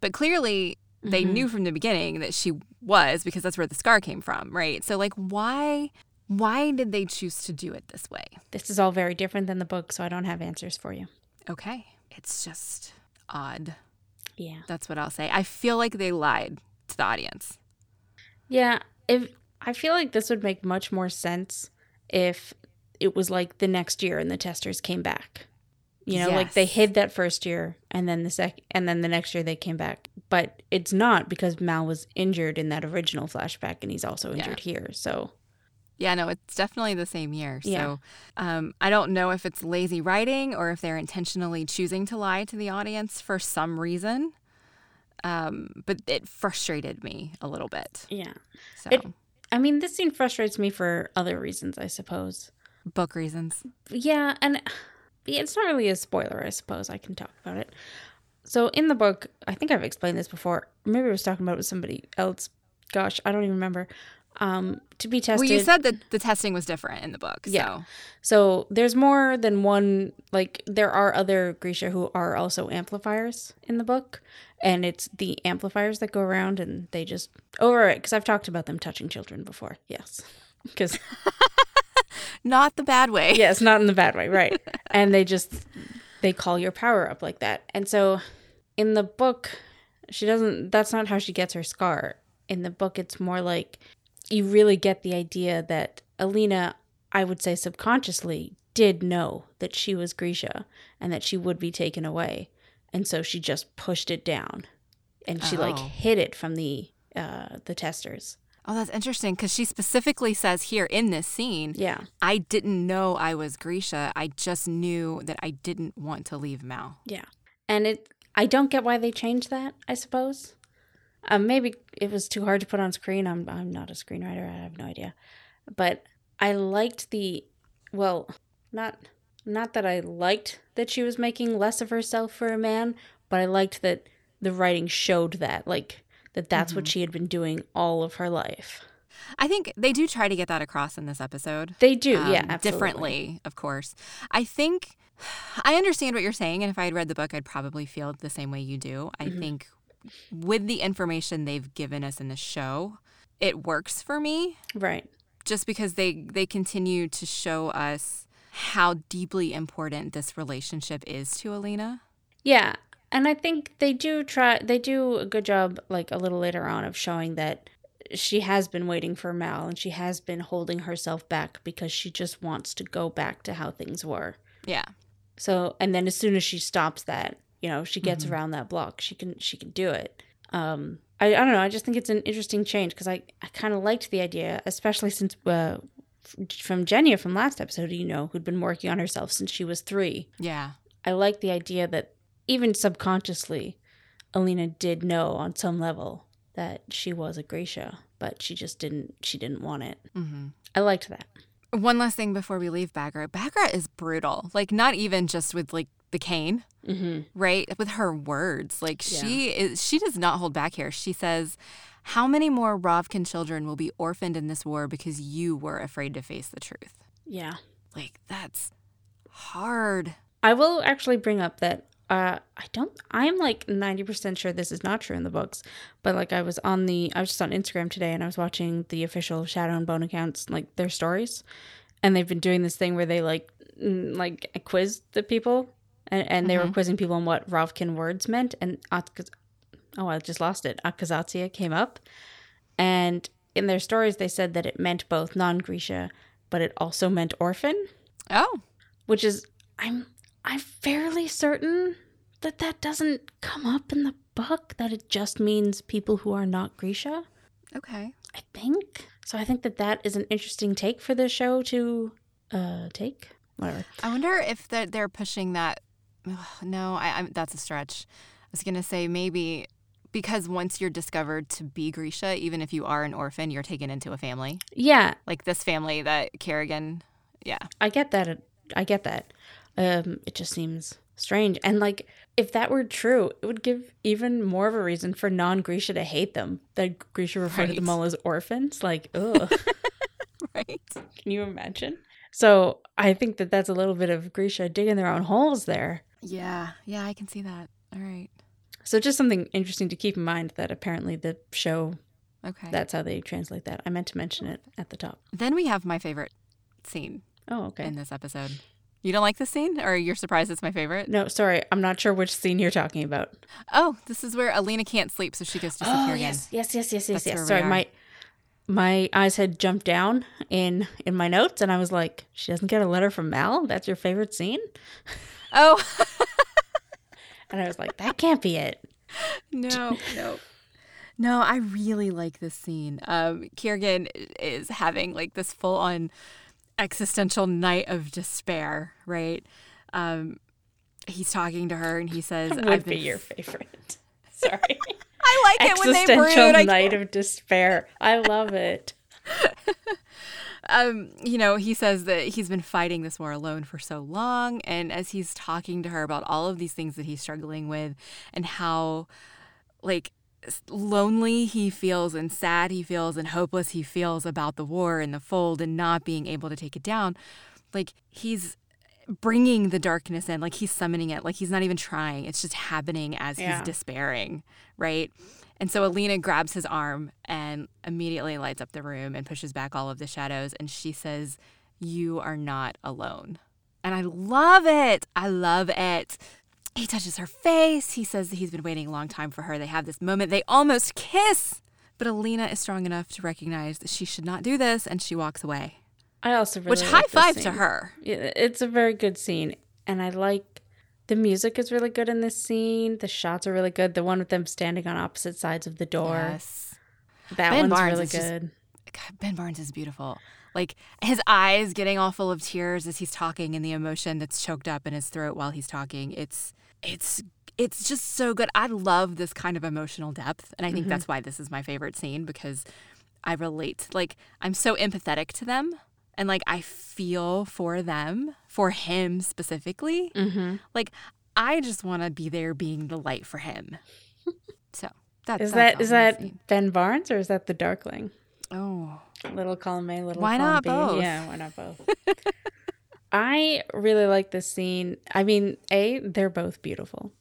But clearly they Mhm. knew from the beginning that she was because that's where the scar came from, right? So like why why did they choose to do it this way? This is all very different than the book, so I don't have answers for you. Okay. It's just odd. Yeah. That's what I'll say. I feel like they lied to the audience. Yeah, if I feel like this would make much more sense if it was like the next year and the testers came back. You know, like they hid that first year and then the sec and then the next year they came back. But it's not because Mal was injured in that original flashback and he's also Yeah. injured here. So Yeah, no, it's definitely the same year. Yeah. So um, I don't know if it's lazy writing or if they're intentionally choosing to lie to the audience for some reason. Um, but it frustrated me a little bit. yeah. So It- I mean, this scene frustrates me for other reasons, I suppose. book reasons. Yeah, and it's not really a spoiler, I suppose. I can talk about it. So in the book, I think I've explained this before. Maybe I was talking about it with somebody else. Gosh, I don't even remember. Um, to be tested. Well, you said that the testing was different in the book. Yeah. So so there's more than one. Like there are other Grisha who are also amplifiers in the book, and it's the amplifiers that go around and they just over it because I've talked about them touching children before. Yes, because not the bad way. yes, not in the bad way, right? and they just they call your power up like that. And so in the book, she doesn't that's not how she gets her scar. In the book it's more like you really get the idea that Alina, I would say subconsciously, did know that she was Grisha and that she would be taken away. And so she just pushed it down. And she like Oh. hid it from the uh the testers. Oh, that's interesting because she specifically says here in this scene, Yeah. I didn't know I was Grisha. I just knew that I didn't want to leave Mal. Yeah. And it I don't get why they changed that, I suppose. Um, maybe it was too hard to put on screen. I'm I'm not a screenwriter, I have no idea. But I liked the well, not not that I liked that she was making less of herself for a man, but I liked that the writing showed that like that that's what she had been doing all of her life. I think they do try to get that across in this episode. They do, yeah, um, absolutely. differently, of course. I think I understand what you're saying, and if I had read the book, I'd probably feel the same way you do. I Mm-hmm. think with the information they've given us in the show, it works for me Right. just because they they continue to show us how deeply important this relationship is to Alina. Yeah, and I think they do try. They do a good job, like a little later on, of showing that she has been waiting for Mal and she has been holding herself back because she just wants to go back to how things were. Yeah. So, and then as soon as she stops that, you know, she gets around that block. She can she can do it. Um, I I don't know. I just think it's an interesting change because I I kind of liked the idea, especially since uh, from Genya from last episode, you know, who'd been working on herself since she was three. Yeah. I like the idea that even subconsciously, Alina did know on some level that she was a Grisha but she just didn't. She didn't want it. mm-hmm. I liked that. One last thing before we leave Baghra. Baghra is brutal. Like not even just with like the cane, Mm-hmm. right? With her words. Like she is she does not hold back here. She says, "How many more Ravkan children will be orphaned in this war because you were afraid to face the truth?" Yeah, Like that's hard. I will actually bring up that uh, I don't. I'm like ninety percent sure this is not true in the books, but like I was on the. I was just on Instagram today and I was watching the official Shadow and Bone accounts, like their stories, and they've been doing this thing where they like like quiz the people, and, and they were quizzing people on what Ravkan words meant, and oh, I just lost it. otkazat'sya came up, and in their stories they said that it meant both non-Grisha, but it also meant orphan Oh, which is I'm I'm fairly certain that that doesn't come up in the book that it just means people who are not Grisha. okay. I think so. I think that that is an interesting take for the show to uh take. Whatever. I wonder if they're, they're pushing that. No, I, I'm, that's a stretch. I was gonna say maybe because once you're discovered to be Grisha, even if you are an orphan, you're taken into a family Yeah, like this family that Kirigan. Yeah, I get that. I get that. Um, it just seems strange. And like, if that were true, it would give even more of a reason for non-Grisha to hate them. That Grisha referred to them all as orphans. Like, ugh. right. Can you imagine? So I think that that's a little bit of Grisha digging their own holes there. Yeah, yeah, I can see that. All right. So just something interesting to keep in mind that apparently the show Okay. that's how they translate that. I meant to mention it at the top. then we have my favorite scene Oh, okay. in this episode. You don't like this scene, or you're surprised it's my favorite? no, sorry, I'm not sure which scene you're talking about. Oh, this is where Alina can't sleep, so she goes to see Oh, yes, yes, yes, yes, yes, where yes. Sorry, my my eyes had jumped down in in my notes and I was like, she doesn't get a letter from Mal? That's your favorite scene? Oh, And I was like, that can't be it. no, no. No, I really like this scene. Um, Kirigan is having like this full on existential night of despair, right? Um, he's talking to her and he says, Would I've be been your favorite. Sorry. I like it when they Existential brood. I night of despair. I love it. Um, you know, he says that he's been fighting this war alone for so long. And as he's talking to her about all of these things that he's struggling with and how, like, lonely he feels and sad he feels and hopeless he feels about the war and the fold and not being able to take it down, like, he's bringing the darkness in, like, he's summoning it, like, he's not even trying. It's just happening as Yeah. he's despairing, right? And so Alina grabs his arm and immediately lights up the room and pushes back all of the shadows. And she says, You are not alone. And I love it. I love it. He touches her face. He says that he's been waiting a long time for her. They have this moment. They almost kiss. But Alina is strong enough to recognize that she should not do this and she walks away. I also really Which like high five to her. Yeah, It's a very good scene, and I like the music is really good in this scene. The shots are really good. The one with them standing on opposite sides of the door, Yes. that Ben one's Barnes really is just- good. God, Ben Barnes is beautiful. Like his eyes getting all full of tears as he's talking and the emotion that's choked up in his throat while he's talking. It's it's it's just so good. I love this kind of emotional depth and I think mm-hmm. that's why this is my favorite scene because I relate. Like I'm so empathetic to them and like I feel for them, for him specifically. Mm-hmm. Like I just want to be there being the light for him. So that's Is that's that is that saying. Ben Barnes or is that the Darkling? Oh. Little column A, little Why not B. both? Yeah, why not both? I really like this scene. I mean, A, they're both beautiful.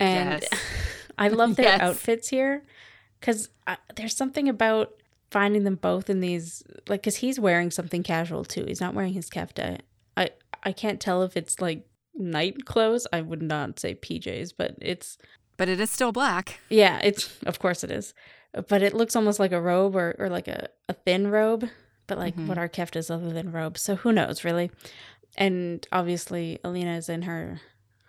And Yes. I love their Yes. outfits here because there's something about finding them both in these, like, because he's wearing something casual too. He's not wearing his kefta. I, I can't tell if it's like night clothes. I would not say PJs, but it's, But it is still black. yeah, it's, of course it is. But it looks almost like a robe or, or like a, a thin robe. But like, Mhm. what are keftas other than robes? So who knows, really? And obviously, Alina is in her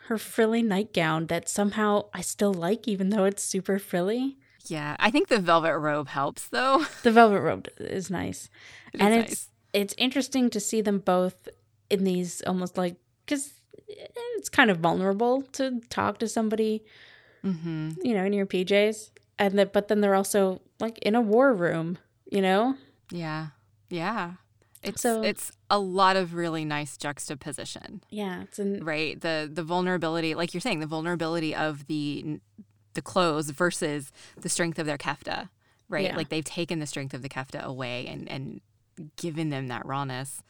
her frilly nightgown that somehow I still like, even though it's super frilly. Yeah, I think the velvet robe helps though. The velvet robe is nice, It is and nice. it's it's interesting to see them both in these almost like because it's kind of vulnerable to talk to somebody, hmm you know, in your PJs, and that but then they're also like in a war room, you know. Yeah, yeah. It's So- it's a lot of really nice juxtaposition, Yeah, it's an right? The the vulnerability, like you're saying, the vulnerability of the the clothes versus the strength of their kefta, right? Yeah. Like they've taken the strength of the kefta away and and given them that rawness.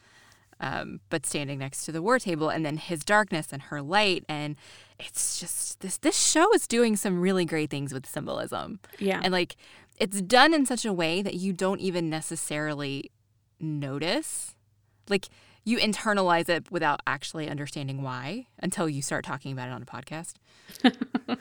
Um, but standing next to the war table, and then his darkness and her light, and it's just this. This show is doing some really great things with symbolism. yeah. And like it's done in such a way that you don't even necessarily notice. Like you internalize it without actually understanding why until you start talking about it on a podcast.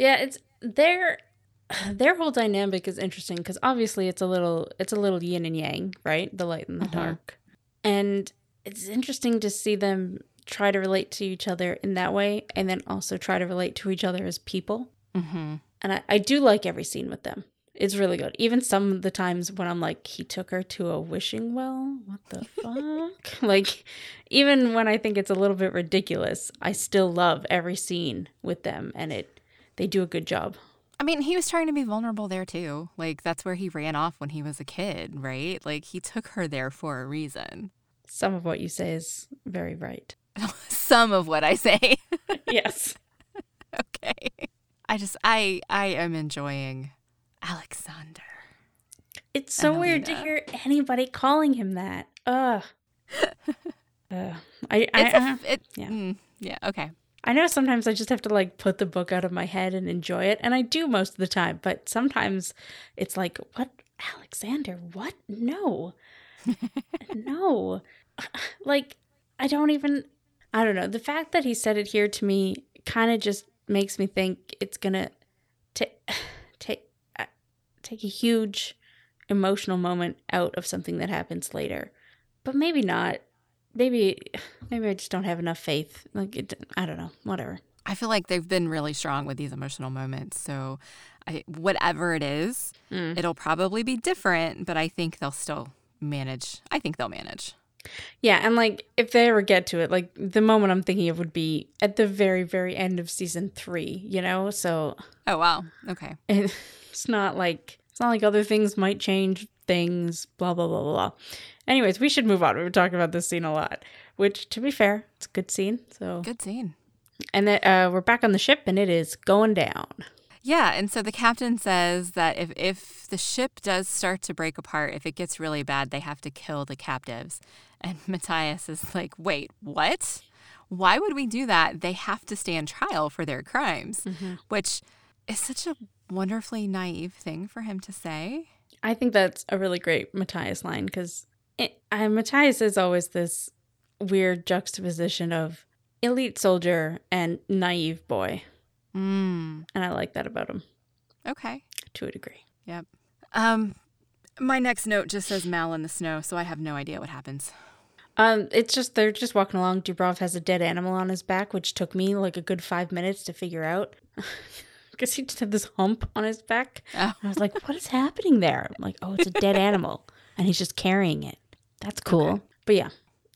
Yeah, it's their their whole dynamic is interesting because obviously it's a little it's a little yin and yang, right? The light and the Mhm. dark, and it's interesting to see them try to relate to each other in that way, and then also try to relate to each other as people. Mm-hmm. And I, I do like every scene with them. It's really good. Even some of the times when I'm like, he took her to a wishing well. What the fuck? like, even when I think it's a little bit ridiculous, I still love every scene with them, and it they do a good job. I mean, he was trying to be vulnerable there too. Like that's where he ran off when he was a kid, right? Like he took her there for a reason. Some of what you say is very right. Some of what I say. yes. okay. I just I I am enjoying Alexander. It's so weird to hear anybody calling him that. Ugh. Ugh. I, I, It's a I, f- it, yeah. mm, yeah, okay. I know sometimes I just have to like put the book out of my head and enjoy it, and I do most of the time. But sometimes it's like, what, Alexander? What? No, no. Like I don't even. I don't know. The fact that he said it here to me kind of just makes me think it's gonna take take uh, take a huge emotional moment out of something that happens later. But maybe not. Maybe maybe I just don't have enough faith. Like it, I don't know. Whatever. I feel like they've been really strong with these emotional moments. So, I, whatever it is, Mm. it'll probably be different, but I think they'll still manage. I think they'll manage. Yeah, and like if they ever get to it, like the moment I'm thinking of would be at the very, very end of season three, you know? So Oh, wow. Okay. it's not like it's not like other things might change things, blah blah blah blah blah. Anyways, we should move on. We were talking about this scene a lot. Which to be fair, it's a good scene. So Good scene. and then uh we're back on the ship and it is going down. Yeah, and so the captain says that if if the ship does start to break apart, if it gets really bad, they have to kill the captives. And Matthias is like, "Wait, what? Why would we do that? They have to stand trial for their crimes." Which is such a wonderfully naive thing for him to say. I think that's a really great Matthias line because Matthias is always this weird juxtaposition of elite soldier and naive boy. Mm, And I like that about him okay. to a degree. Yep. Um my next note just says Mal in the snow, so I have no idea what happens. Um, it's just they're just walking along. Dubrov has a dead animal on his back, which took me like a good five minutes to figure out. Because he just had this hump on his back. Oh. And I was like, what is happening there? I'm like, oh, it's a dead animal. And he's just carrying it. That's cool. But yeah.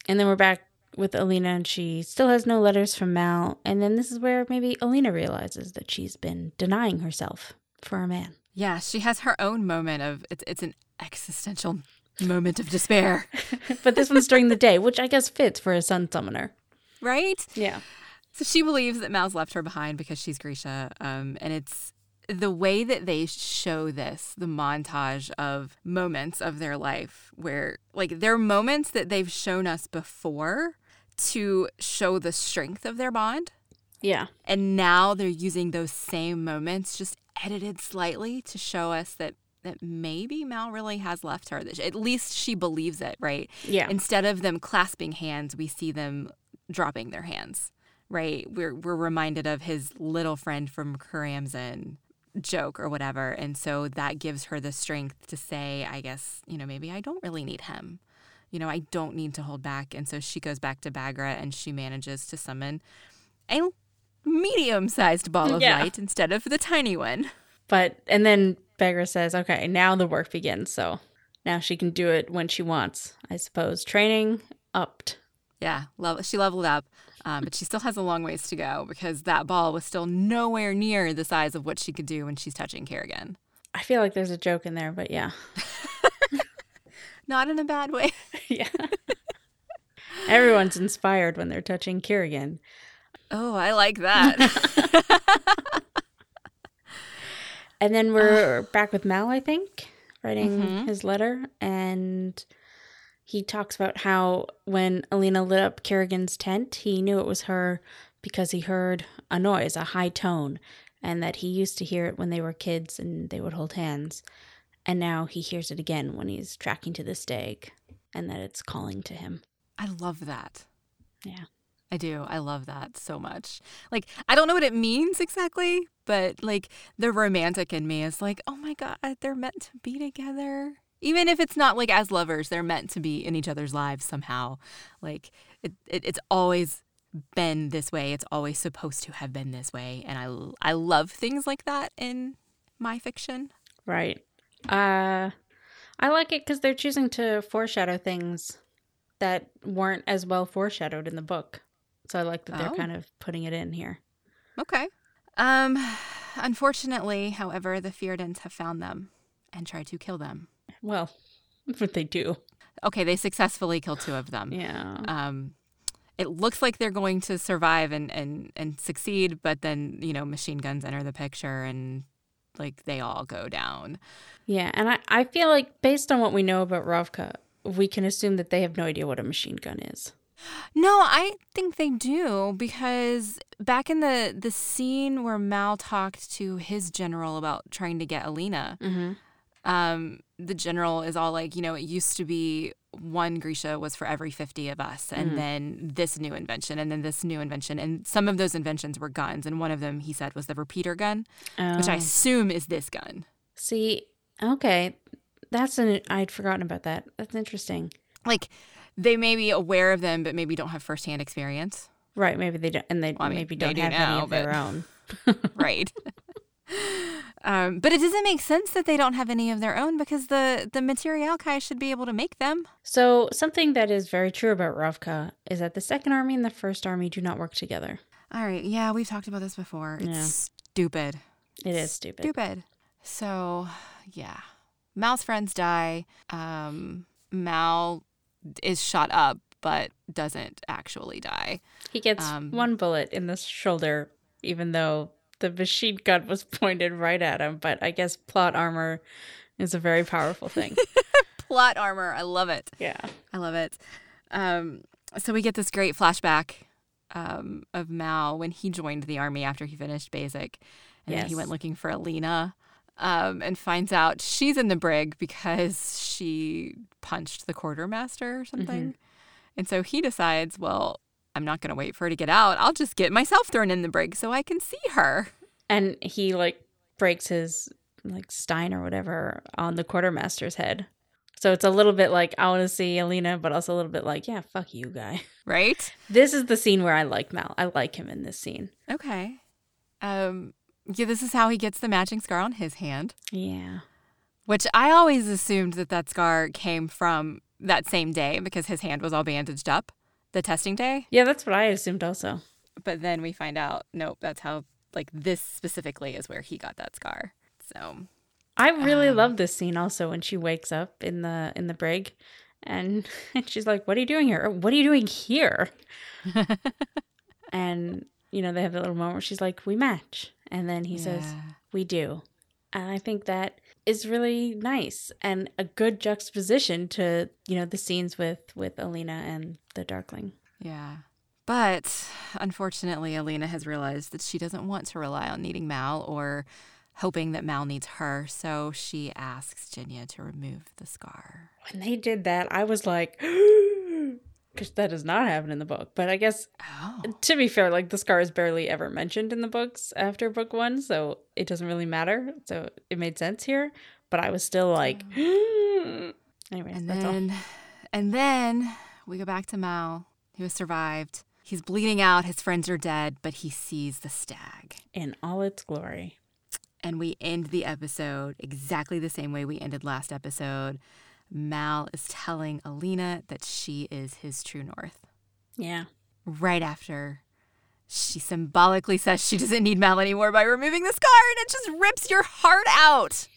And then we're back with Alina, and she still has no letters from Mal. And then this is where maybe Alina realizes that she's been denying herself for a man. Yeah, she has her own moment of it's it's an existential moment of despair, but this one's during the day, which I guess fits for a sun summoner. right? Yeah. So she believes that Mal's left her behind because she's Grisha. Um, and it's the way that they show this, the montage of moments of their life where, like, they're moments that they've shown us before to show the strength of their bond. Yeah. And now they're using those same moments, just edited slightly to show us that. That maybe Mal really has left her. At least she believes it, right? Yeah. Instead of them clasping hands, we see them dropping their hands, right? We're, we're reminded of his little friend from Keramzin joke or whatever. And so that gives her the strength to say, I guess, you know, maybe I don't really need him. You know, I don't need to hold back. And so she goes back to Baghra and she manages to summon a medium sized ball of Yeah. light instead of the tiny one. But and then Baghra says, "Okay, now the work begins." So now she can do it when she wants, I suppose. Training upped. Yeah, level, she leveled up, um, but she still has a long ways to go because that ball was still nowhere near the size of what she could do when she's touching Kirigan. I feel like there's a joke in there, but yeah, Not in a bad way. yeah. Everyone's inspired when they're touching Kirigan. Oh, I like that. And then we're back with Mal, I think, writing Mhm. his letter, and he talks about how when Alina lit up Kirigan's tent, he knew it was her because he heard a noise, a high tone, and that he used to hear it when they were kids and they would hold hands. And now he hears it again when he's tracking to the stag, and that it's calling to him. I love that. Yeah. I do. I love that so much. Like, I don't know what it means exactly, but like the romantic in me is like, oh my God, they're meant to be together. Even if it's not like as lovers, they're meant to be in each other's lives somehow. Like, it, it, it's always been this way. It's always supposed to have been this way. And I, I love things like that in my fiction. Right. Uh, I like it because they're choosing to foreshadow things that weren't as well foreshadowed in the book. So I like that they're Oh. kind of putting it in here. Okay. Um, unfortunately, however, the Fjerdans have found them and tried to kill them. Well, that's what they do. Okay, they successfully kill two of them. Yeah. Um, it looks like they're going to survive and, and, and succeed, but then, you know, machine guns enter the picture and like they all go down. Yeah. And I, I feel like based on what we know about Ravka, we can assume that they have no idea what a machine gun is. No, I think they do because back in the, the scene where Mal talked to his general about trying to get Alina, Mm-hmm. Um, the general is all like, you know, it used to be one Grisha was for every 50 of us, and Mhm. then this new invention, and then this new invention. And some of those inventions were guns. And one of them, he said, was the repeater gun, which I Oh. assume is this gun. See, okay. That's an I'd forgotten about that. That's interesting. Like they may be aware of them, but maybe don't have firsthand experience. Right, maybe they don't, and they Well, I mean, maybe they don't do have now, any of their own. right. um, but it doesn't make sense that they don't have any of their own because the the Materialki should be able to make them. So something that is very true about Ravka is that the second army and the first army do not work together. All right. Yeah, we've talked about this before. It's Yeah. stupid. It is stupid. Stupid. So, yeah. Mal's friends die. Um, Mal is shot up, but doesn't actually die. He gets Um, one bullet in the shoulder, even though the machine gun was pointed right at him. But I guess plot armor is a very powerful thing. Plot armor. I love it. yeah. I love it. Um, so we get this great flashback um, of Mal when he joined the army after he finished basic, and then he went looking for Alina, um, and finds out she's in the brig because she punched the quartermaster or something. And so he decides, well, I'm not going to wait for her to get out. I'll just get myself thrown in the brig so I can see her. And he like breaks his like stein or whatever on the quartermaster's head. So it's a little bit like I want to see Alina, but also a little bit like, yeah, fuck you, guy. Right? This is the scene where I like Mal. I like him in this scene. Okay. Um, yeah, this is how he gets the matching scar on his hand. Yeah. Which I always assumed that that scar came from that same day because his hand was all bandaged up, the testing day. Yeah, that's what I assumed also. But then we find out, nope, that's how, like, this specifically is where he got that scar. So, I really Um, love this scene also when she wakes up in the in the brig and, and she's like, What are you doing here? Or, What are you doing here? and you know, they have that little moment where she's like, We match. And then he says, We do. And I think that is really nice and a good juxtaposition to, you know, the scenes with with Alina and the Darkling. yeah. But unfortunately, Alina has realized that she doesn't want to rely on needing Mal or hoping that Mal needs her. So she asks Genya to remove the scar. When they did that, I was like because that does not happen in the book. But I guess Oh. to be fair, like the scar is barely ever mentioned in the books after book one, so it doesn't really matter. So it made sense here, but I was still like, oh. anyways, And that's all. then, and then we go back to Mal, who has survived. He's bleeding out. His friends are dead, but he sees the stag. In all its glory. And we end the episode exactly the same way we ended last episode. Mal is telling Alina that she is his true north. Yeah. Right after she symbolically says she doesn't need Mal anymore by removing the scar, and it just rips your heart out.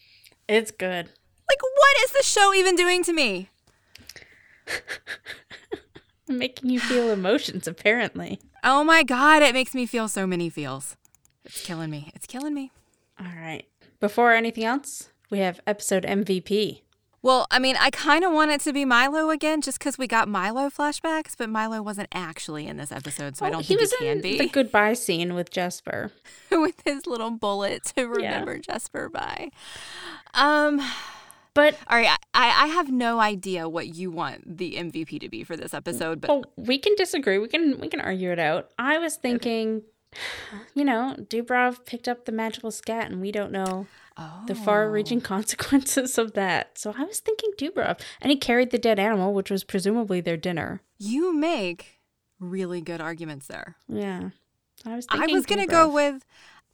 It's good. Like, what is the show even doing to me? Making you feel emotions, apparently. Oh my God, it makes me feel so many feels. It's killing me. It's killing me. All right. Before anything else, we have episode MVP. Well, I mean, I kind of want it to be Milo again just because we got Milo flashbacks, but Milo wasn't actually in this episode, so I don't he think was he can in be. the goodbye scene with Jesper. With his little bullet to remember Jesper by. Um, But all right, I, I have no idea what you want the MVP to be for this episode, but well, we can disagree. We can we can argue it out. I was thinking, you know, Dubrov picked up the magical scat, and we don't know oh, the far-reaching consequences of that. So I was thinking Dubrov, and he carried the dead animal, which was presumably their dinner. You make really good arguments there. Yeah, I was. I was gonna go with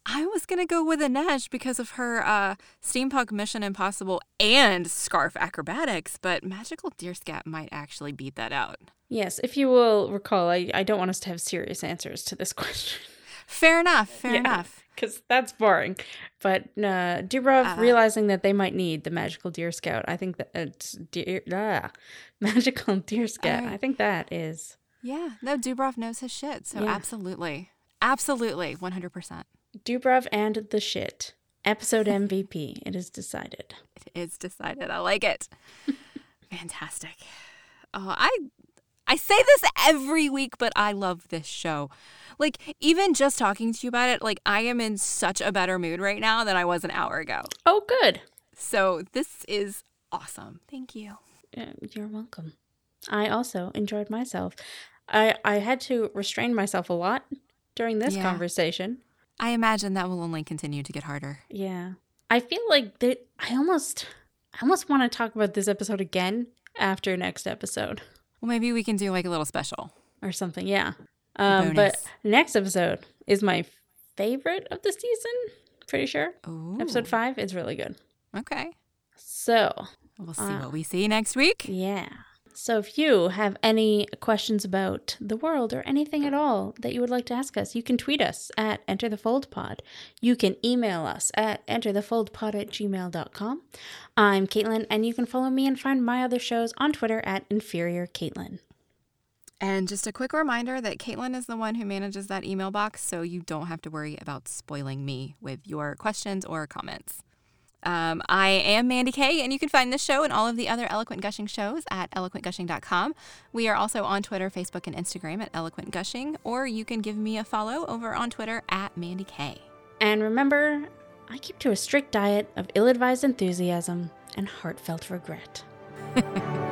I was gonna go with Inej because of her uh, steampunk Mission Impossible and Scarf acrobatics, but Magical Deerscat might actually beat that out. Yes, if you will recall, I, I don't want us to have serious answers to this question Fair enough. Fair Yeah. enough. because that's boring. But uh, Dubrov Uh, realizing that they might need the magical deer scout, I think that it's deer, ah, magical deer scout. Alright. I think that is Yeah. No, Dubrov knows his shit. So Yeah. absolutely, absolutely, one hundred percent. Dubrov and the shit. Episode MVP. It is decided. It is decided. I like it. Fantastic. Oh, I I say this every week, but I love this show. Like even just talking to you about it, like I am in such a better mood right now than I was an hour ago. Oh, good. So this is awesome. Thank you. Uh, You're welcome. I also enjoyed myself. I I had to restrain myself a lot during this Yeah. conversation. I imagine that will only continue to get harder. Yeah. I feel like that I almost I almost want to talk about this episode again after next episode Well, maybe we can do like a little special. or something. Yeah. Um, but next episode is my favorite of the season. Pretty sure. Ooh. Episode five is really good. Okay. So, We'll see Uh, what we see next week. yeah. So, if you have any questions about the world or anything at all that you would like to ask us, you can tweet us at Enter the Fold Pod. You can email us at enterthefoldpod at gmail.com. I'm Caitlin, and you can follow me and find my other shows on Twitter at Inferior Caitlin. And just a quick reminder that Caitlin is the one who manages that email box, so you don't have to worry about spoiling me with your questions or comments. Um, I am Mandy Kay, and you can find this show and all of the other Eloquent Gushing shows at eloquentgushing.com. We are also on Twitter, Facebook, and Instagram at Eloquent Gushing, or you can give me a follow over on Twitter at Mandy Kay. And remember, I keep to a strict diet of ill advised enthusiasm and heartfelt regret.